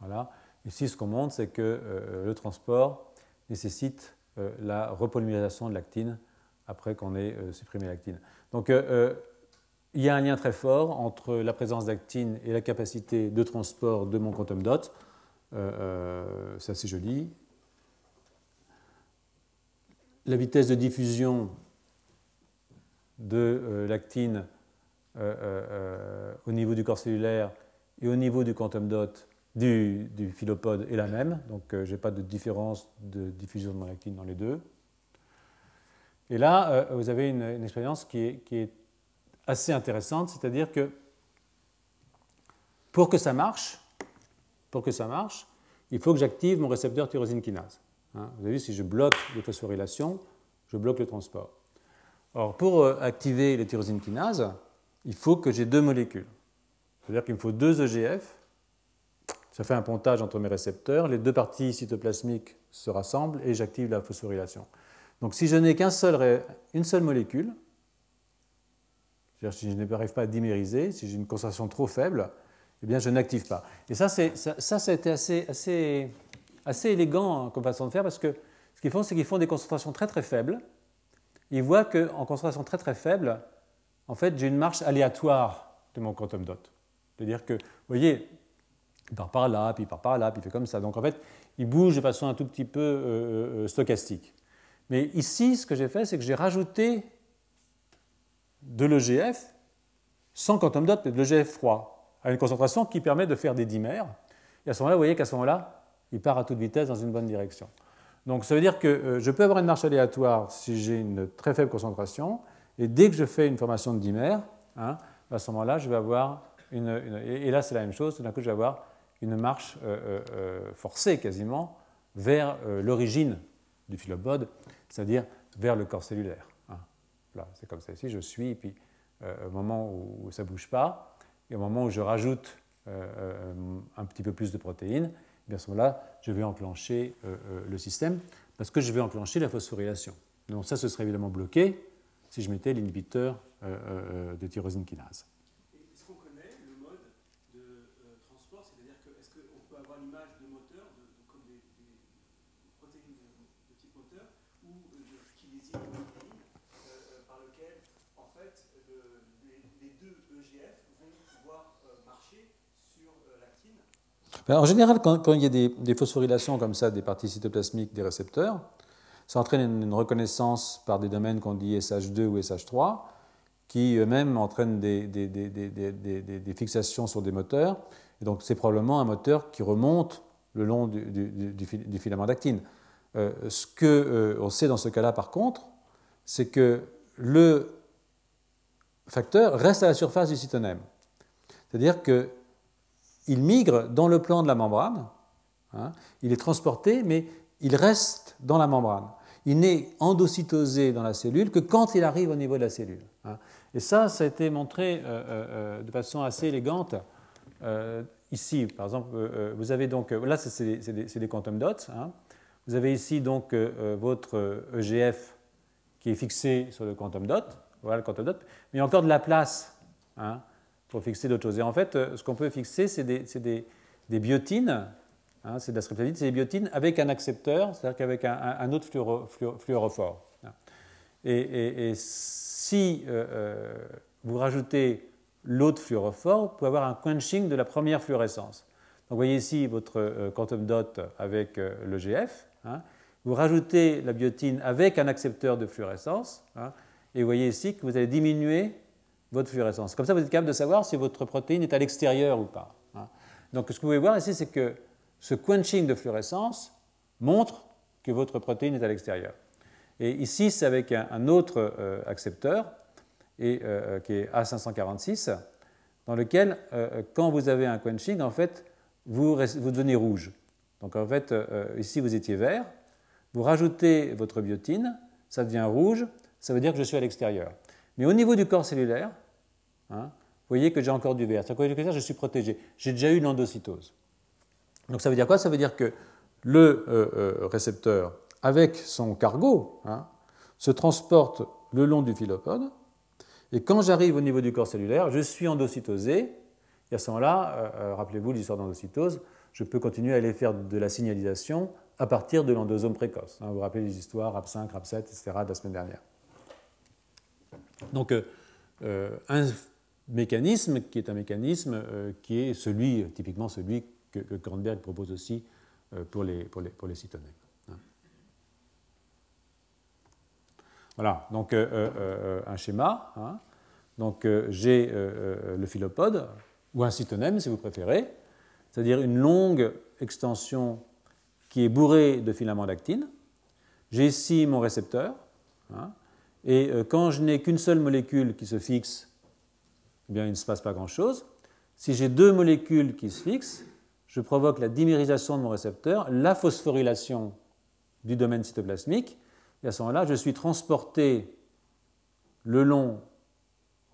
Voilà. Ici, ce qu'on montre, c'est que le transport nécessite la repolymérisation de l'actine après qu'on ait supprimé l'actine. Donc, il y a un lien très fort entre la présence d'actine et la capacité de transport de mon quantum dot. Euh, euh, c'est assez joli. La vitesse de diffusion de euh, l'actine au niveau du corps cellulaire et au niveau du quantum dot du, du est la même, donc je n'ai pas de différence de diffusion de mon actine dans les deux. Et là, vous avez une, expérience qui est, assez intéressante, c'est-à-dire que pour que ça marche, pour que ça marche, il faut que j'active mon récepteur tyrosine kinase. Hein. vous avez vu, si je bloque les phosphorylations, je bloque le transport. Or, pour euh, activer les tyrosine kinase, il faut que j'ai deux molécules. C'est-à-dire qu'il me faut deux EGF. Ça fait un pontage entre mes récepteurs. Les deux parties cytoplasmiques se rassemblent et j'active la phosphorylation. Donc, si je n'ai qu'une seule, seule molécule, c'est-à-dire si je n'arrive pas à dimériser, si j'ai une concentration trop faible, eh bien, je n'active pas. Et ça, ça, ça, a été assez, élégant hein, comme façon de faire parce que ce qu'ils font, c'est qu'ils font des concentrations très très faibles. Ils voient qu'en concentration très très faible, en fait, j'ai une marche aléatoire de mon quantum dot. C'est-à-dire que, vous voyez, il part par là, puis il part par là, puis il fait comme ça. Donc en fait, il bouge de façon un tout petit peu euh, euh, stochastique. Mais ici, ce que j'ai fait, c'est que j'ai rajouté de l'EGF sans quantum dot, mais de l'EGF froid à une concentration qui permet de faire des dimères. Et à ce moment-là, vous voyez qu'à ce moment-là, il part à toute vitesse dans une bonne direction. Donc ça veut dire que euh, je peux avoir une marche aléatoire si j'ai une très faible concentration, et dès que je fais une formation de dimère, hein, à ce moment-là, je vais avoir une, et là c'est la même chose, tout d'un coup je vais avoir une marche euh, euh, forcée quasiment vers l'origine du philobode, c'est-à-dire vers le corps cellulaire. C'est comme ça ici, je suis, et puis au moment où ça ne bouge pas, et au moment où je rajoute euh, euh, un petit peu plus de protéines, eh à ce moment-là, je vais enclencher euh, le système parce que je vais enclencher la phosphorylation. Donc ça, ce serait évidemment bloqué si je mettais l'inhibiteur de tyrosine kinase. En général, quand, il y a des, phosphorylations comme ça des parties cytoplasmiques des récepteurs, ça entraîne une, reconnaissance par des domaines qu'on dit SH2 ou SH3, qui eux-mêmes entraînent des, fixations sur des moteurs. Et donc, c'est probablement un moteur qui remonte le long du, filament d'actine. Euh, ce qu'on euh, sait dans ce cas-là, par contre, c'est que le facteur reste à la surface du cytonème. C'est-à-dire que il migre dans le plan de la membrane, hein. il est transporté, mais il reste dans la membrane. Il n'est endocytosé dans la cellule que quand il arrive au niveau de la cellule. Hein. Et ça, ça a été montré euh, euh, euh, de façon assez élégante. ici, par exemple, vous avez donc, là, c'est des, quantum dots. Hein. Vous avez ici donc votre EGF qui est fixé sur le quantum dot. Voilà le quantum dot. Mais il y a encore de la place pour fixer d'autres choses. Et en fait, euh, ce qu'on peut fixer, c'est des, biotines, hein, c'est de la streptavidine, c'est des biotines avec un accepteur, c'est-à-dire qu'avec un, autre fluorophore. Hein. Et, si vous rajoutez l'autre fluorophore, vous pouvez avoir un quenching de la première fluorescence. Donc vous voyez ici votre quantum dot avec le GF. Hein. Vous rajoutez la biotine avec un accepteur de fluorescence. Et vous voyez ici que vous allez diminuer votre fluorescence. Comme ça, vous êtes capable de savoir si votre protéine est à l'extérieur ou pas. Hein. Donc ce que vous pouvez voir ici, c'est que ce quenching de fluorescence montre que votre protéine est à l'extérieur. Et ici, c'est avec un, autre euh, accepteur, et, euh, qui est A546, dans lequel, euh, quand vous avez un quenching, en fait, vous, vous devenez rouge. Donc en fait, ici, vous étiez vert, vous rajoutez votre biotine, ça devient rouge, ça veut dire que je suis à l'extérieur. Mais au niveau du corps cellulaire, hein, vous voyez que j'ai encore du vert. C'est-à-dire que je suis protégé. J'ai déjà eu l'endocytose. Donc ça veut dire quoi? Ça veut dire que le euh, euh, récepteur, avec son cargo, hein, se transporte le long du philopode. Et quand j'arrive au niveau du corps cellulaire, je suis endocytosé. Et à ce moment-là, euh, rappelez-vous l'histoire d'endocytose, je peux continuer à aller faire de la signalisation à partir de l'endosome précoce. Hein, vous vous rappelez les histoires RAP5, RAP7, etc. de la semaine dernière. Donc, un mécanisme qui est un mécanisme qui est celui, typiquement celui que, Kornberg propose aussi euh, pour les, pour les, pour les. Hein. Voilà, donc euh, euh, un schéma. Hein. Donc j'ai le philopode, ou un cytonème si vous préférez, c'est-à-dire une longue extension qui est bourrée de filaments d'actine. J'ai ici mon récepteur, hein. et quand je n'ai qu'une seule molécule qui se fixe, eh bien, il ne se passe pas grand-chose. Si j'ai deux molécules qui se fixent, je provoque la dimérisation de mon récepteur, la phosphorylation du domaine cytoplasmique, et à ce moment-là, je suis transporté le long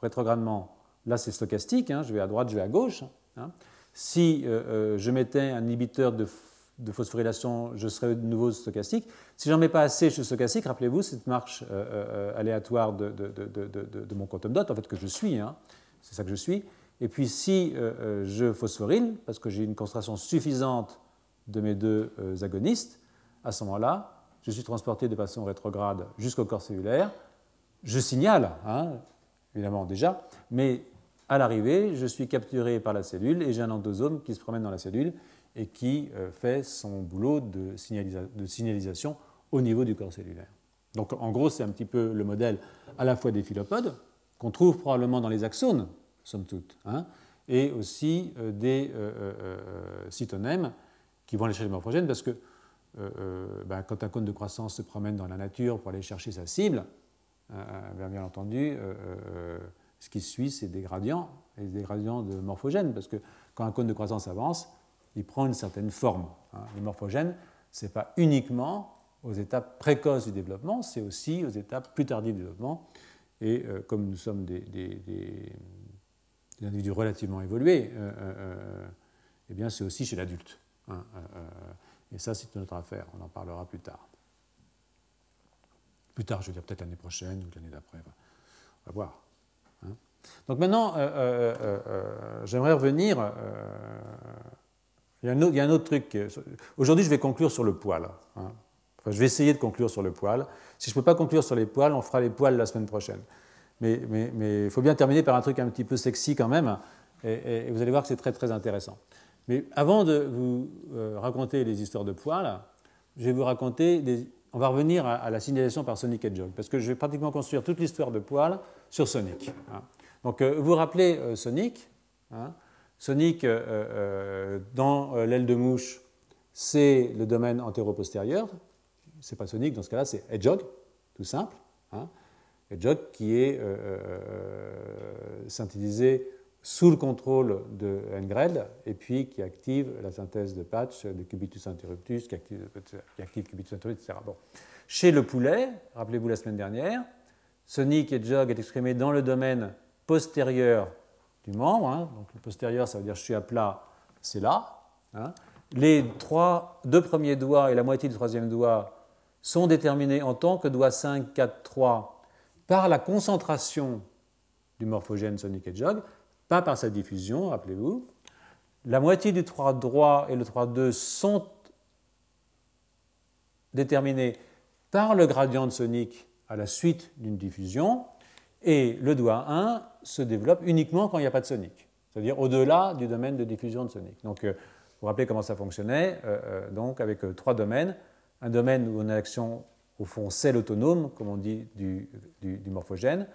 rétrogradement. Là, c'est stochastique, hein, je vais à droite, je vais à gauche. Hein. Si euh, euh, je mettais un inhibiteur de, phosphorylation, je serais de nouveau stochastique. Si j'en mets pas assez, je suis stochastique. Rappelez-vous cette marche euh, aléatoire de, de, mon quantum dot, en fait, que je suis. Hein. C'est ça que je suis. Et puis si euh, euh, je phosphoryle, parce que j'ai une concentration suffisante de mes deux euh, agonistes, à ce moment-là, je suis transporté de façon rétrograde jusqu'au corps cellulaire. Je signale, hein, évidemment déjà, mais à l'arrivée, je suis capturé par la cellule et j'ai un endosome qui se promène dans la cellule et qui fait son boulot de, signalisation au niveau du corps cellulaire. Donc en gros, c'est un petit peu le modèle à la fois des philopodes, qu'on trouve probablement dans les axones, somme toute, hein, et aussi euh, des euh, euh, cytonèmes qui vont aller chercher les morphogènes, parce que ben, quand un cône de croissance se promène dans la nature pour aller chercher sa cible, bien, entendu, ce qui suit, c'est des gradients, et des gradients de morphogènes, parce que quand un cône de croissance avance, il prend une certaine forme. Hein. Les morphogènes, ce n'est pas uniquement aux étapes précoces du développement, c'est aussi aux étapes plus tardives du développement. Et comme nous sommes des, individus relativement évolués, euh, euh, euh, eh bien c'est aussi chez l'adulte. Hein, et ça, c'est une autre affaire, on en parlera plus tard. Plus tard, je veux dire peut-être l'année prochaine ou l'année d'après, on va voir. Hein. Donc maintenant, j'aimerais revenir. Il y, a un autre, truc. Aujourd'hui, je vais conclure sur le poil. Je vais essayer de conclure sur le poil. Si je ne peux pas conclure sur les poils, on fera les poils la semaine prochaine. Mais il faut bien terminer par un truc un petit peu sexy quand même, et, vous allez voir que c'est très très intéressant. Mais avant de vous euh, raconter les histoires de poils, je vais vous raconter, des, on va revenir à, la signalisation par Sonic et Jog, parce que je vais pratiquement construire toute l'histoire de poils sur Sonic. Hein. Donc euh, vous vous rappelez euh, Sonic hein. Sonic, dans l'aile de mouche, c'est le domaine antéro-postérieur. C'est pas Sonic, dans ce cas-là, c'est Hedgehog, tout simple. Hein qui est euh, euh, synthétisé sous le contrôle de Engred et puis qui active la synthèse de patch de cubitus interruptus, qui active, qui active cubitus interruptus, etc. Bon. Chez le poulet, rappelez-vous la semaine dernière, Sonic et Jog est exprimé dans le domaine postérieur du membre. Hein. Donc le postérieur, ça veut dire je suis à plat, c'est là. Hein. Les trois, deux premiers doigts et la moitié du troisième doigt sont déterminés en tant que doigt 5, 4, 3 par la concentration du morphogène sonic et jog, pas par sa diffusion, rappelez-vous. La moitié du 3 droit et le 3 2 sont déterminés par le gradient de sonic à la suite d'une diffusion, et le doigt 1 se développe uniquement quand il n'y a pas de sonique, c'est-à-dire au-delà du domaine de diffusion de sonique. Donc, euh, vous vous rappelez comment ça fonctionnait euh, euh, Donc, avec trois domaines, un domaine où on a action au fond celle autonome, comme on dit, du, morphogène,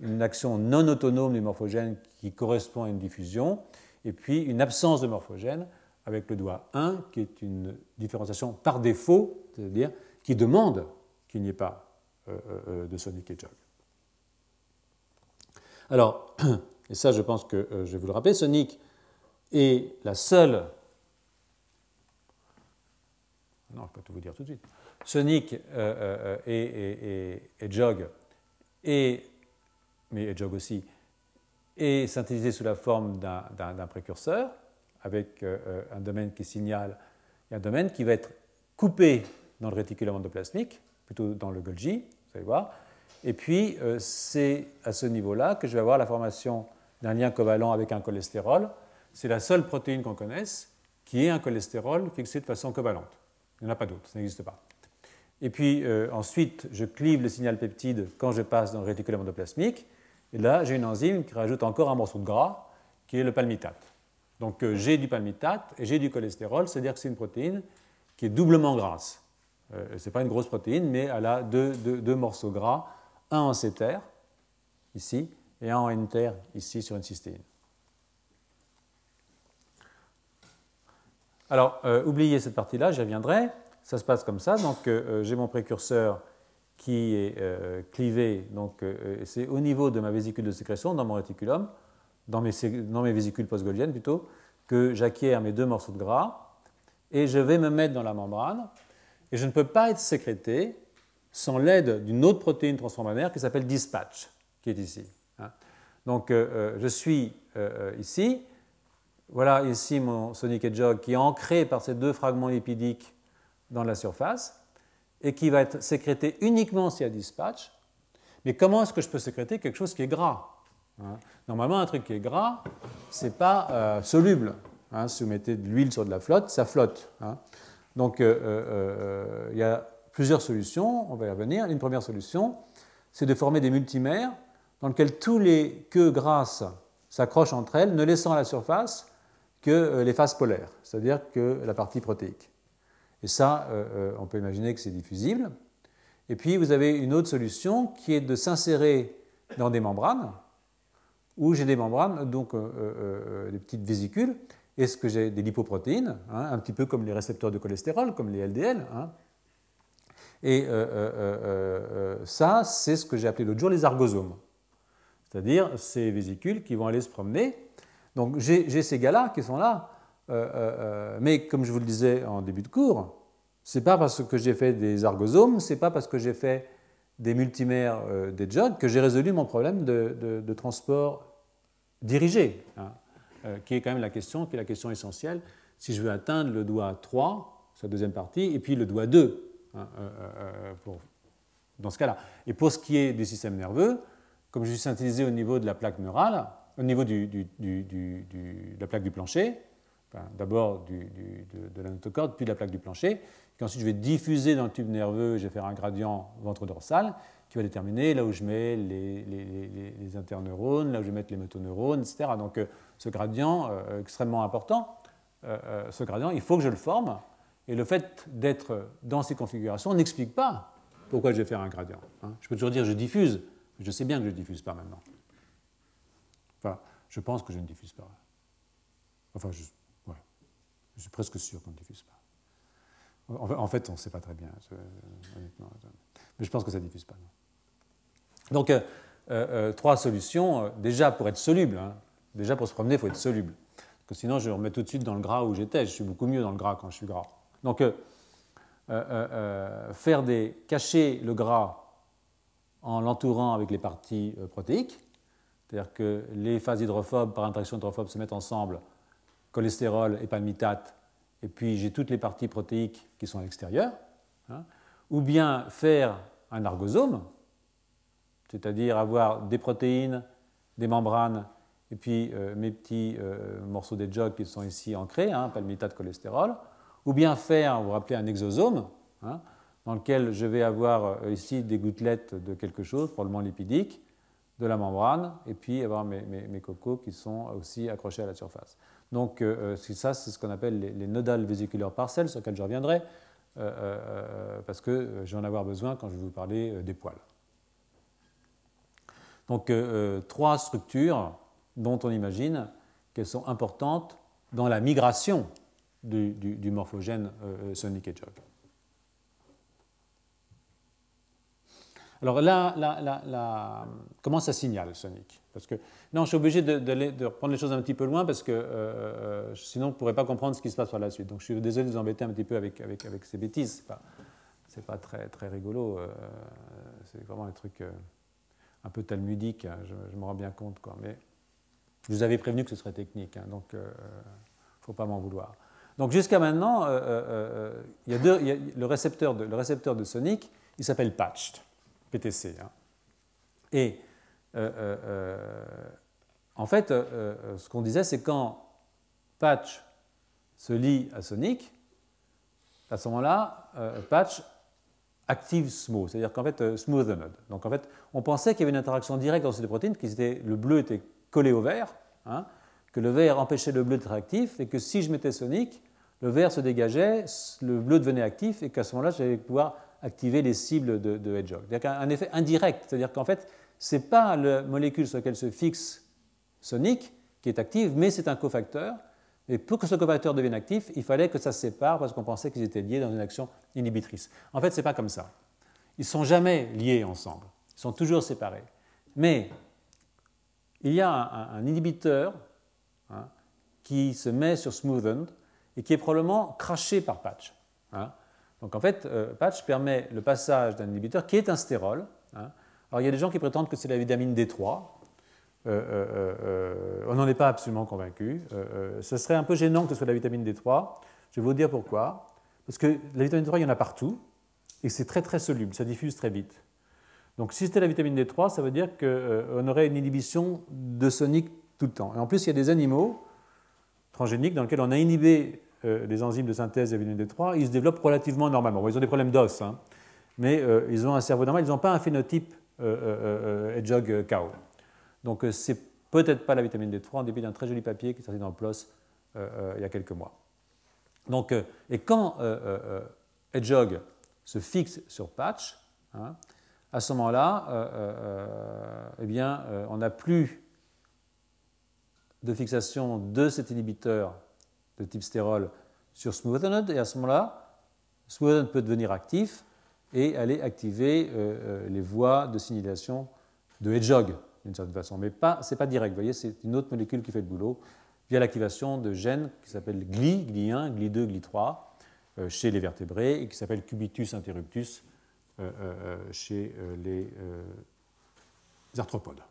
une action non autonome du morphogène qui correspond à une diffusion, et puis une absence de morphogène avec le doigt 1, qui est une différenciation par défaut, c'est-à-dire qui demande qu'il n'y ait pas de sonic jog. Alors, [clears throat] et ça je pense que euh, je vais vous le rappeler, Sonic est la seule. Non, je peux tout vous dire tout de suite. Sonic euh, euh, et, et, Jog, et, mais Jog aussi, est synthétisé sous la forme d'un précurseur, avec un domaine qui signale et un domaine qui va être coupé dans le réticulum endoplasmique, plutôt dans le Golgi, vous allez voir, et puis, euh, c'est à ce niveau-là que je vais avoir la formation d'un lien covalent avec un cholestérol. C'est la seule protéine qu'on connaisse qui ait un cholestérol fixé de façon covalente. Il n'y en a pas d'autre, ça n'existe pas. Et puis euh, ensuite, je clive le signal peptide quand je passe dans le réticulum endoplasmique. Et là, j'ai une enzyme qui rajoute encore un morceau de gras, qui est le palmitate. Donc euh, j'ai du palmitate et j'ai du cholestérol, c'est-à-dire que c'est une protéine qui est doublement grasse. ce n'est pas une grosse protéine, mais elle a deux, deux morceaux gras un en C-terre, ici, et un en N-terre, ici, sur une cystéine. Alors, euh, oubliez cette partie-là, j'y reviendrai. Ça se passe comme ça. Donc, euh, euh, j'ai mon précurseur qui est clivé. Donc, c'est au niveau de ma vésicule de sécrétion, dans mon réticulum, dans mes, dans mes vésicules plutôt, que j'acquiers mes deux morceaux de gras. Et je vais me mettre dans la membrane. Et je ne peux pas être sécrété sans l'aide d'une autre protéine transformateur qui s'appelle dispatch, qui est ici. Hein. Donc je suis ici, voilà ici mon sonic jog qui est ancré par ces deux fragments lipidiques dans la surface et qui va être sécrété uniquement s'il y a dispatch. Mais comment est-ce que je peux sécréter quelque chose qui est gras hein? Normalement, un truc qui est gras, ce n'est pas soluble. Hein. si vous mettez de l'huile sur de la flotte, ça flotte. Donc il y a plusieurs solutions, on va y revenir. Une première solution, c'est de former des multimères dans lesquels tous les queues grasses s'accrochent entre elles, ne laissant à la surface que euh, les phases polaires, c'est-à-dire que la partie protéique. Et ça, euh, euh, on peut imaginer que c'est diffusible. Et puis, vous avez une autre solution qui est de s'insérer dans des membranes, où j'ai des membranes, donc des petites vésicules, et ce que j'ai des lipoprotéines, hein, un petit peu comme les récepteurs de cholestérol, comme les LDL, hein, et ça, c'est ce que j'ai appelé l'autre jour les argosomes, c'est-à-dire ces vésicules qui vont aller se promener. Donc j'ai ces gars-là qui sont là, mais comme je vous le disais en début de cours, c'est pas parce que j'ai fait des argosomes, c'est pas parce que j'ai fait des multimères des jogs que j'ai résolu mon problème de, transport dirigé, hein, qui est quand même la question, qui est la question essentielle. Si je veux atteindre le doigt 3, sa deuxième partie, et puis le doigt 2, Hein, euh, euh, dans ce cas-là. Et pour ce qui est du système nerveux, comme je suis synthétisé au niveau de la plaque neurale, au niveau de la plaque du plancher, d'abord de, de la notocorde, puis de la plaque du plancher, qu'ensuite je vais diffuser dans le tube nerveux, je vais faire un gradient ventre-dorsal qui va déterminer là où je mets les, interneurones, là où je vais mettre les métoneurones, etc. Donc euh, ce gradient, extrêmement important, ce gradient, il faut que je le forme et le fait d'être dans ces configurations n'explique pas pourquoi je vais faire un gradient. Hein. Je peux toujours dire je diffuse, je sais bien que je diffuse pas maintenant. Enfin, je pense que je ne diffuse pas. Enfin, je, suis presque sûr qu'on ne diffuse pas. En fait, on ne sait pas très bien, mais je pense que ça ne diffuse pas. Donc, euh, euh, euh, trois solutions. Déjà, pour être soluble, hein. déjà pour se promener, il faut être soluble. Parce que sinon, je me remets tout de suite dans le gras où j'étais. Je suis beaucoup mieux dans le gras quand je suis gras. Donc, faire des, cacher le gras en l'entourant avec les parties protéiques, c'est-à-dire que les phases hydrophobes par interaction hydrophobe se mettent ensemble, cholestérol et palmitate, et puis j'ai toutes les parties protéiques qui sont à l'extérieur, hein. ou bien faire un argosome, c'est-à-dire avoir des protéines, des membranes, et puis mes petits morceaux des jogs qui sont ici ancrés, hein, palmitate, cholestérol, ou bien faire, vous vous rappelez, un exosome, hein, dans lequel je vais avoir euh, ici des gouttelettes de quelque chose, probablement lipidique, de la membrane, et puis avoir mes, mes, cocos qui sont aussi accrochés à la surface. Donc euh, ça, c'est ce qu'on appelle les, les, nodales vésiculaires parcelles, sur lesquelles je reviendrai, parce que je vais en avoir besoin quand je vais vous parler des poils. Donc trois structures dont on imagine qu'elles sont importantes dans la migration du, morphogène euh, Sonic Hedgehog. Alors là, comment ça signale Sonic? Parce que non, je suis obligé de, de, reprendre les choses un petit peu loin parce que euh, euh, sinon on ne pourrait pas comprendre ce qui se passe par la suite. Donc je suis désolé de vous embêter un petit peu avec, ces bêtises. Ce n'est pas, très, rigolo. c'est vraiment un truc un peu talmudique. Hein, je, me rends bien compte. Quoi. Mais je vous avais prévenu que ce serait technique, hein, donc il ne faut pas m'en vouloir. Donc jusqu'à maintenant, euh, euh, euh, le, récepteur de, le récepteur de Sonic, il s'appelle Patched, Hein. Et en fait, ce qu'on disait, c'est quand Patch se lie à Sonic, à ce moment-là, Patch active Smooth, c'est-à-dire qu'en fait, Smooth the node. Donc en fait, on pensait qu'il y avait une interaction directe entre ces deux protéines, était, le bleu était collé au vert, hein, que le vert empêchait le bleu d'être actif et que si je mettais Sonic, le vert se dégageait, le bleu devenait actif et qu'à ce moment-là, j'allais pouvoir activer les cibles de, Hedgehog. C'est-à-dire un effet indirect, c'est-à-dire qu'en fait, ce n'est pas la molécule sur laquelle se fixe Sonic qui est active, mais c'est un cofacteur. Et pour que ce cofacteur devienne actif, il fallait que ça se sépare parce qu'on pensait qu'ils étaient liés dans une action inhibitrice. En fait, ce n'est pas comme ça. Ils ne sont jamais liés ensemble. Ils sont toujours séparés. Mais il y a un, inhibiteur hein, qui se met sur Smoothened et qui est probablement craché par Patch. Hein. Donc en fait, euh, Patch permet le passage d'un inhibiteur qui est un stérol. Hein. Alors il y a des gens qui prétendent que c'est la vitamine D3. Euh, euh, on n'en est pas absolument convaincu. ce serait un peu gênant que ce soit la vitamine D3. Je vais vous dire pourquoi. Parce que la vitamine D3, il y en a partout et c'est très très soluble, ça diffuse très vite. Donc si c'était la vitamine D3, ça veut dire qu'on aurait une inhibition de sonique tout le temps. Et en plus, il y a des animaux transgéniques dans lesquels on a inhibé les enzymes de synthèse de vitamine D3, ils se développent relativement normalement. ils ont des problèmes d'os, hein. mais euh, ils ont un cerveau normal, ils n'ont pas un phénotype euh, hedgehog cow. Donc c'est peut-être pas la vitamine D3 en dépit d'un très joli papier qui est sorti dans PLOS il y a quelques mois. Donc, et quand hedgehog se fixe sur patch, hein, à ce moment-là, eh bien, on n'a plus de fixation de cet inhibiteur de type stérol sur smoothened, et à ce moment-là, smoothened peut devenir actif et aller activer euh, euh, les voies de signalisation de Hedgehog, d'une certaine façon. Mais ce n'est pas direct, vous voyez, c'est une autre molécule qui fait le boulot via l'activation de gènes qui s'appellent GLI, GLI1, GLI2, GLI3 chez les vertébrés et qui s'appelle Cubitus interruptus euh, chez les arthropodes.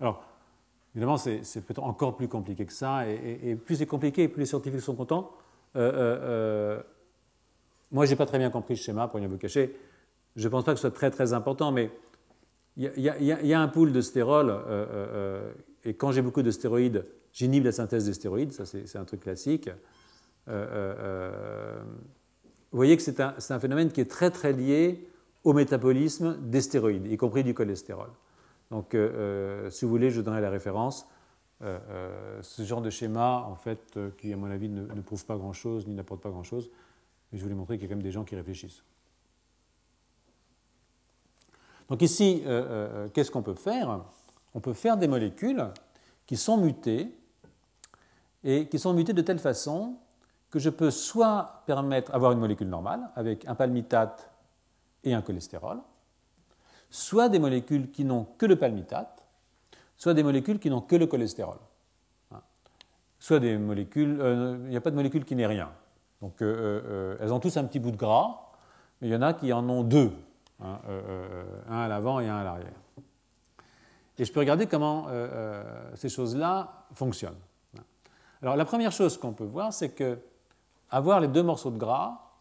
Alors, Évidemment, c'est peut-être encore plus compliqué que ça, et, plus c'est compliqué, plus les scientifiques sont contents. Euh, euh, euh moi, je n'ai pas très bien compris ce schéma, pour rien vous cacher. Je ne pense pas que ce soit très très important, mais il y, a un pool de stérol, et quand j'ai beaucoup de stéroïdes, j'inhibe la synthèse des stéroïdes, ça c'est un truc classique. vous voyez que c'est un, un, phénomène qui est très très lié au métabolisme des stéroïdes, y compris du cholestérol. Donc, euh, euh, si vous voulez, je donnerai la référence. Euh, ce genre de schéma, en fait, qui, à mon avis, ne, prouve pas grand-chose, ni n'apporte pas grand-chose, mais je voulais montrer qu'il y a quand même des gens qui réfléchissent. Donc ici, qu'est-ce qu'on peut faire? On peut faire des molécules qui sont mutées, et qui sont mutées de telle façon que je peux soit permettre d'avoir une molécule normale, avec un palmitate et un cholestérol, soit des molécules qui n'ont que le palmitate, soit des molécules qui n'ont que le cholestérol. Hein. Soit des molécules, euh, il n'y a pas de molécule qui n'ait rien. Donc euh, euh, elles ont tous un petit bout de gras, mais il y en a qui en ont deux, hein, un à l'avant et un à l'arrière. Et je peux regarder comment ces choses-là fonctionnent. Alors la première chose qu'on peut voir, c'est que avoir les deux morceaux de gras,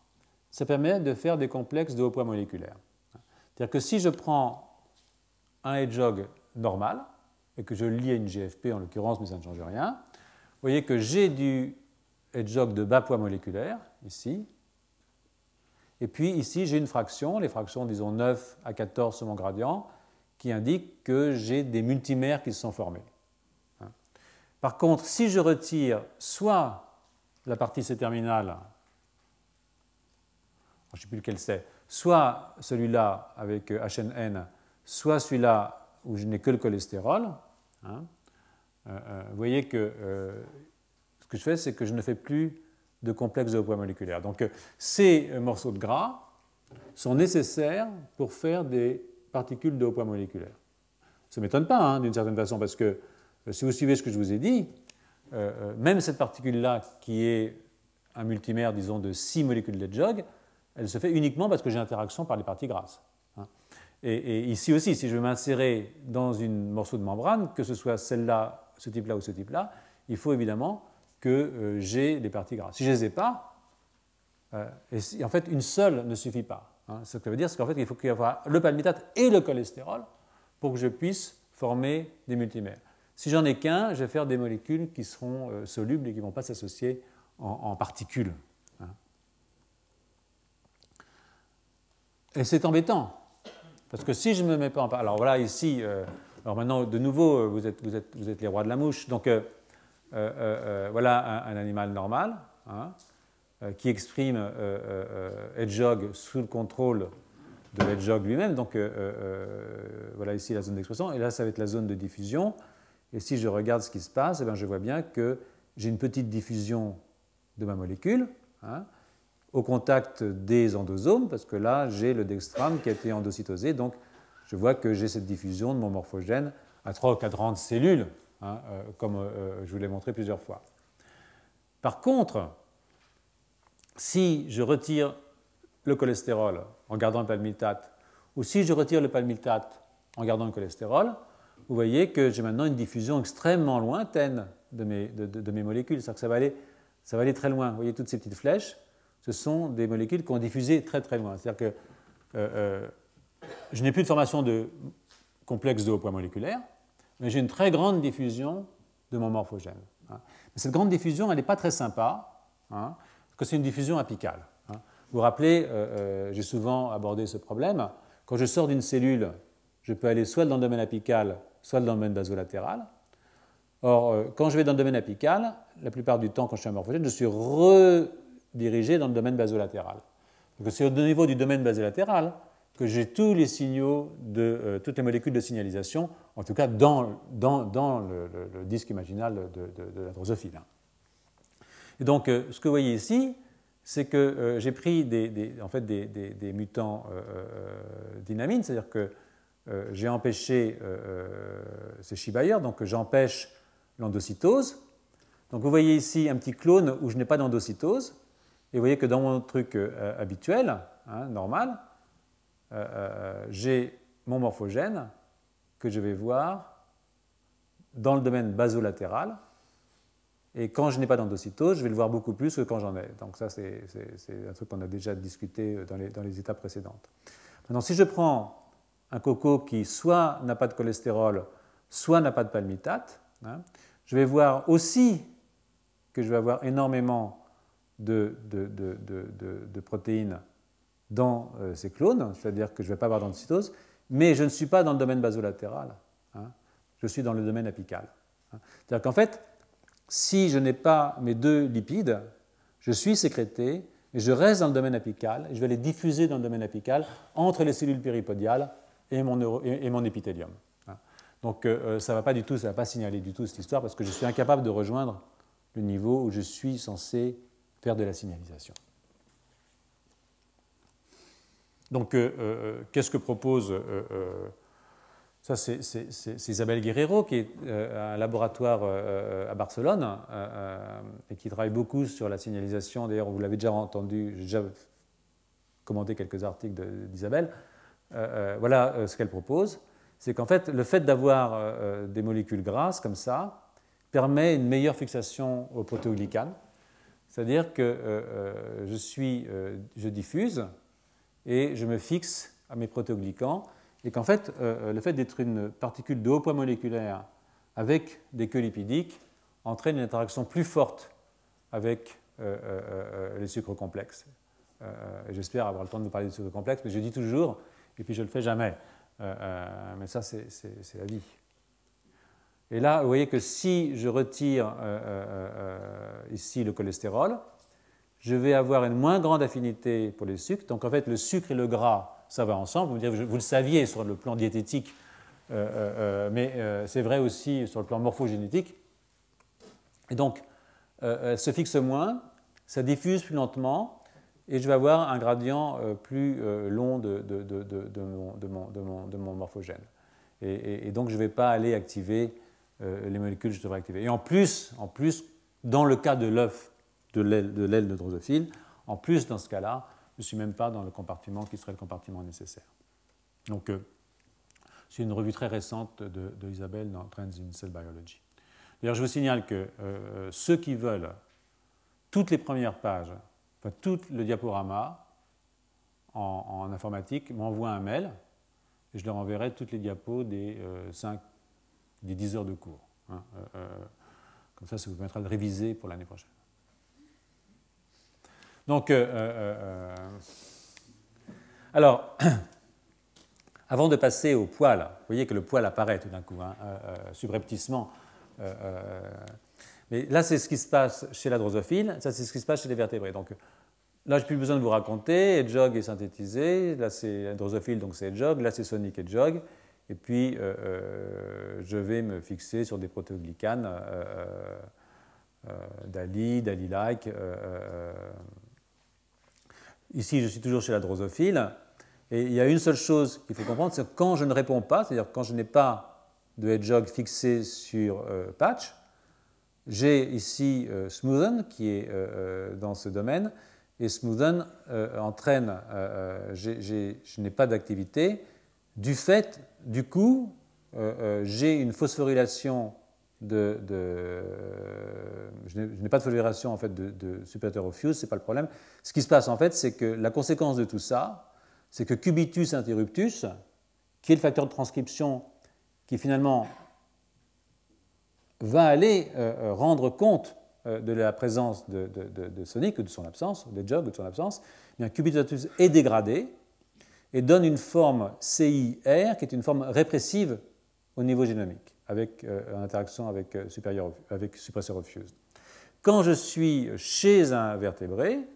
ça permet de faire des complexes de haut poids moléculaire. C'est-à-dire que si je prends un hedgehog normal et que je le lie à une GFP en l'occurrence, mais ça ne change rien, vous voyez que j'ai du hedgehog de bas poids moléculaire, ici, Et puis ici, j'ai une fraction, les fractions, disons 9 à 14 sur mon gradient, qui indique que j'ai des multimères qui se sont formés. Hein. Par contre, si je retire soit la partie C-terminale, je ne sais plus lequel c'est, soit celui-là avec HNN, soit celui-là où je n'ai que le cholestérol, hein, euh, euh, vous voyez que euh, ce que je fais, c'est que je ne fais plus de complexe de haut poids moléculaire. Donc ces morceaux de gras sont nécessaires pour faire des particules de haut poids moléculaire. Ça ne m'étonne pas, hein, d'une certaine façon, parce que si vous suivez ce que je vous ai dit, même cette particule-là, qui est un multimère, disons, de 6 molécules de jog, elle se fait uniquement parce que j'ai interaction par les parties grasses. Hein. Et, ici aussi, si je veux m'insérer dans une morceau de membrane, que ce soit celle-là, ce type-là ou ce type-là, il faut évidemment que euh, j'ai les parties grasses. Si je ne les ai pas, euh, en fait, une seule ne suffit pas. Hein. Ce que ça veut dire, c'est qu'en fait, il faut qu'il y ait le palmitate et le cholestérol pour que je puisse former des multimères. Si j'en ai qu'un, je vais faire des molécules qui seront euh, solubles et qui ne vont pas s'associer en, particules. Hein. Et c'est embêtant, parce que si je ne me mets pas en... Alors voilà, ici, alors maintenant, de nouveau, vous êtes, vous, êtes, vous êtes, les rois de la mouche. Donc, euh, euh, euh, voilà un, animal normal hein, qui exprime Hedgehog sous le contrôle de Hedgehog lui-même. Donc voilà ici la zone d'expression. Et là, ça va être la zone de diffusion. Et si je regarde ce qui se passe, eh bien, je vois bien que j'ai une petite diffusion de ma molécule hein, au contact des endosomes, parce que là, j'ai le dextrame qui a été endocytosé. Donc, je vois que j'ai cette diffusion de mon morphogène à 3 ou 4 cellules Hein, euh, comme euh, euh, je vous l'ai montré plusieurs fois. Par contre, si je retire le cholestérol en gardant le palmitate, ou si je retire le palmitate en gardant le cholestérol, vous voyez que j'ai maintenant une diffusion extrêmement lointaine de mes, de, mes molécules. C'est-à-dire que ça va, aller, ça va aller très loin. Vous voyez toutes ces petites flèches, ce sont des molécules qui ont diffusé très très loin. C'est-à-dire que je n'ai plus de formation de complexe de haut point moléculaire, mais j'ai une très grande diffusion de mon morphogène. Hein. Cette grande diffusion, elle n'est pas très sympa, hein, parce que c'est une diffusion apicale. Hein. Vous vous rappelez, euh, euh, j'ai souvent abordé ce problème. Quand je sors d'une cellule, je peux aller soit dans le domaine apical, soit dans le domaine basolatéral. Or, euh, quand je vais dans le domaine apical, la plupart du temps, quand je suis un morphogène, je suis redirigé dans le domaine basolatéral. Donc, c'est au niveau du domaine basolatéral que j'ai tous les signaux de euh, toutes les molécules de signalisation, en tout cas dans, dans, dans le, disque imaginal de, de, la drosophile. Donc, euh, ce que vous voyez ici, c'est que euh, j'ai pris des, en fait des, mutants dynamines, c'est-à-dire que j'ai empêché ces Shibayer, donc j'empêche l'endocytose. Donc vous voyez ici un petit clone où je n'ai pas d'endocytose, et vous voyez que dans mon truc habituel, hein, normal, euh, euh, j'ai mon morphogène que je vais voir dans le domaine basolatéral. Et quand je n'ai pas d'endocytose, je vais le voir beaucoup plus que quand j'en ai. Donc ça, c'est un truc qu'on a déjà discuté dans les, dans les, étapes précédentes. Maintenant, si je prends un coco qui soit n'a pas de cholestérol, soit n'a pas de palmitate, hein, je vais voir aussi que je vais avoir énormément de, protéines dans euh, ces clones, c'est-à-dire que je ne vais pas avoir d'endocytose, mais je ne suis pas dans le domaine basolatéral, hein. je suis dans le domaine apical. Hein. C'est-à-dire qu'en fait, si je n'ai pas mes deux lipides, je suis sécrété, et je reste dans le domaine apical, et je vais les diffuser dans le domaine apical entre les cellules péripodiales et mon, et mon épithélium. Hein. Donc euh, euh, ça ne va pas du tout, ça va pas signaler du tout cette histoire, parce que je suis incapable de rejoindre le niveau où je suis censé faire de la signalisation. Donc, euh, euh, qu'est-ce que propose euh, ça, c'est Isabelle Guerrero, qui est un laboratoire à Barcelone et qui travaille beaucoup sur la signalisation. D'ailleurs, vous l'avez déjà entendu, j'ai déjà commenté quelques articles d'Isabelle. voilà ce qu'elle propose c'est qu'en fait, le fait d'avoir des molécules grasses comme ça permet une meilleure fixation au protéoglycane. C'est-à-dire que je, suis, je diffuse et je me fixe à mes protéoglycans, et qu'en fait, euh, le fait d'être une particule de haut poids moléculaire avec des queues lipidiques entraîne une interaction plus forte avec euh, euh, les sucres complexes. j'espère avoir le temps de vous parler de ce complexe, mais je dis toujours, et puis je ne le fais jamais. mais ça, c'est la vie. Et là, vous voyez que si je retire ici le cholestérol, je vais avoir une moins grande affinité pour les sucres. Donc en fait, le sucre et le gras, ça va ensemble. Vous, le saviez sur le plan diététique, euh, euh, euh, mais c'est vrai aussi sur le plan morphogénétique. Et donc, elle se fixe moins, ça diffuse plus lentement, et je vais avoir un gradient plus long de, mon, morphogène. Et, donc, je ne vais pas aller activer les molécules devrais activer. Et en plus, en plus dans le cas de l'œuf de l'aile de drosophile, en plus, dans ce cas-là, je ne suis même pas dans le compartiment qui serait le compartiment nécessaire. Donc, euh, c'est une revue très récente de, Isabelle dans Trends in Cell Biology. D'ailleurs, je vous signale que euh, ceux qui veulent toutes les premières pages, enfin tout le diaporama en, informatique, m'envoient un mail et je leur enverrai toutes les diapos des, 5, euh, des 10 heures de cours. Hein, comme ça, ça vous permettra de réviser pour l'année prochaine. Donc, euh, euh, euh, alors, [clears throat] avant de passer au poil, vous voyez que le poil apparaît tout d'un coup, hein, subrepticement. mais là, c'est ce qui se passe chez la drosophile, ça, c'est ce qui se passe chez les vertébrés. Donc, là, je n'ai plus besoin de vous raconter. Jog est synthétisé. Là, c'est drosophile, donc c'est Jog. Là, c'est Sonic et. Et puis, je vais me fixer sur des protéoglycanes, DALI, DALI-like. Ici, je suis toujours chez la drosophile. Et il y a une seule chose qu'il faut comprendre, c'est que quand je ne réponds pas, c'est-à-dire quand je n'ai pas de hedgehog fixé sur euh, patch, j'ai ici euh, smoothen qui est euh, dans ce domaine, et smoothen entraîne, je n'ai pas d'activité, du fait, du coup, j'ai une phosphorylation de, je n'ai pas de phosphorylation en fait de, de superateur fuse, c'est pas le problème. Ce qui se passe en fait, c'est que la conséquence de tout ça, c'est que cubitus interruptus, qui est le facteur de transcription qui finalement va aller euh, euh, rendre compte euh, de la présence de, Sonic ou de son absence, de Jog ou de son absence, eh bien, cubitus est dégradé et donne une forme CIR qui est une forme répressive au niveau génomique avec, en interaction avec, avec suppresseur fuse. Quand je suis chez un vertébré,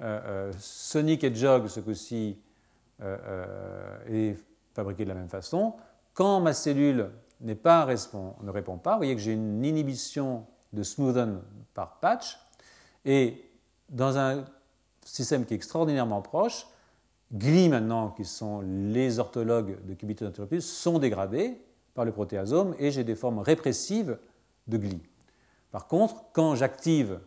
euh, euh, Sonic et Jog, ce coup-ci, euh, est fabriqué de la même façon. Quand ma cellule pas ne répond pas, vous voyez que j'ai une inhibition de smoothen par patch. Et dans un système qui est extraordinairement proche, GLI maintenant, qui sont les orthologues de cubitus interruptus, sont dégradés par le protéasome et j'ai des formes répressives de GLI. Par contre, quand j'active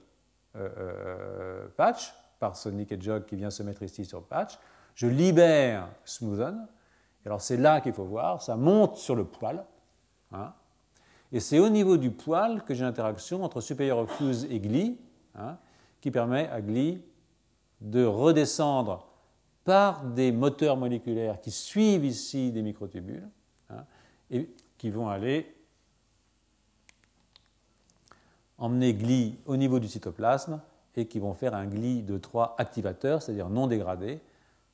patch, par Sonic et Jog qui vient se mettre ici sur patch. Je libère Smoothen. alors c'est là qu'il faut voir, ça monte sur le poil. Hein. et c'est au niveau du poil que j'ai l'interaction entre supérieur fuse et gli, hein, qui permet à gli de redescendre par des moteurs moléculaires qui suivent ici des microtubules hein, et qui vont aller emmener gli au niveau du cytoplasme et qui vont faire un gli de trois activateurs, c'est-à-dire non dégradés.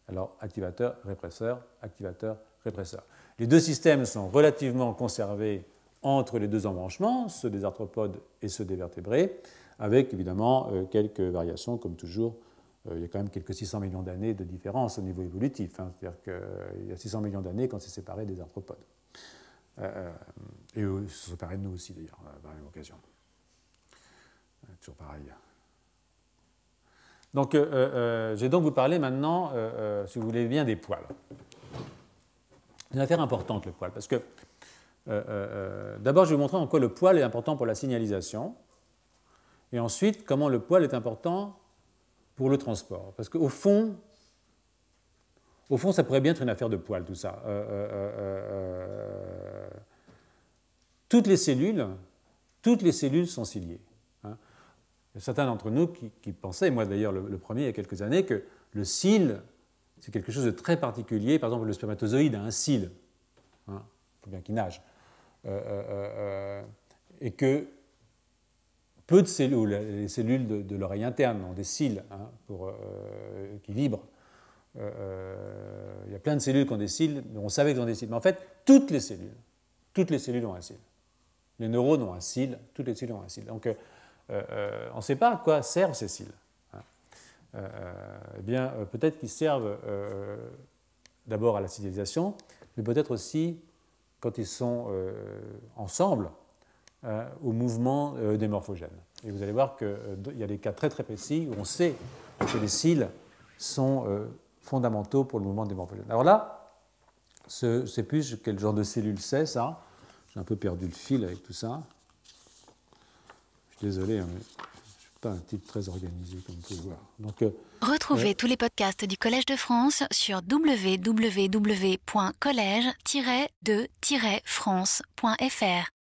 Alors activateur, répresseur, activateur, répresseur. Les deux systèmes sont relativement conservés entre les deux embranchements, ceux des arthropodes et ceux des vertébrés, avec évidemment euh, quelques variations, comme toujours. Euh, il y a quand même quelques 600 millions d'années de différence au niveau évolutif. Hein. C'est-à-dire qu'il y a 600 millions d'années quand c'est séparé des arthropodes. Euh, et eux se séparés de nous aussi, d'ailleurs, par la même occasion. toujours pareil. Donc, euh, euh, euh, je vais donc vous parler maintenant, si vous voulez bien, des poils. Une affaire importante, le poil, parce que d'abord, je vais vous montrer en quoi le poil est important pour la signalisation, et ensuite, comment le poil est important pour le transport. Parce qu'au fond, au fond, ça pourrait bien être une affaire de poil, tout ça. toutes les cellules, toutes les cellules sont ciliées. Il a certains d'entre nous qui, pensaient, moi d'ailleurs le, premier il y a quelques années, que le cil, c'est quelque chose de très particulier. Par exemple, le spermatozoïde a un cil, hein, bien qu'il nage. Euh, euh, euh, et que peu de cellules, les cellules de, l'oreille interne ont des cils hein, pour, qui vibrent. il y a plein de cellules qui ont des cils, mais on savait qu'elles ont des cils. Mais en fait, toutes les cellules, toutes les cellules ont un cil. Les neurones ont un cil, toutes les cellules ont un cil. Donc, on ne sait pas à quoi servent ces cils. Hein. eh bien, peut-être qu'ils servent d'abord à la signalisation, mais peut-être aussi quand ils sont euh, ensemble euh, au mouvement euh, des morphogènes. Et vous allez voir qu'il y a des cas très très précis où on sait que les cils sont fondamentaux pour le mouvement des morphogènes. Alors là, je ne sais plus quel genre de cellule c'est ça? J'ai un peu perdu le fil avec tout ça. Je suis désolé, hein, mais je ne suis pas un type très organisé comme vous pouvez le voir. Donc, Retrouvez tous les podcasts du Collège de France sur www.collège-de-france.fr.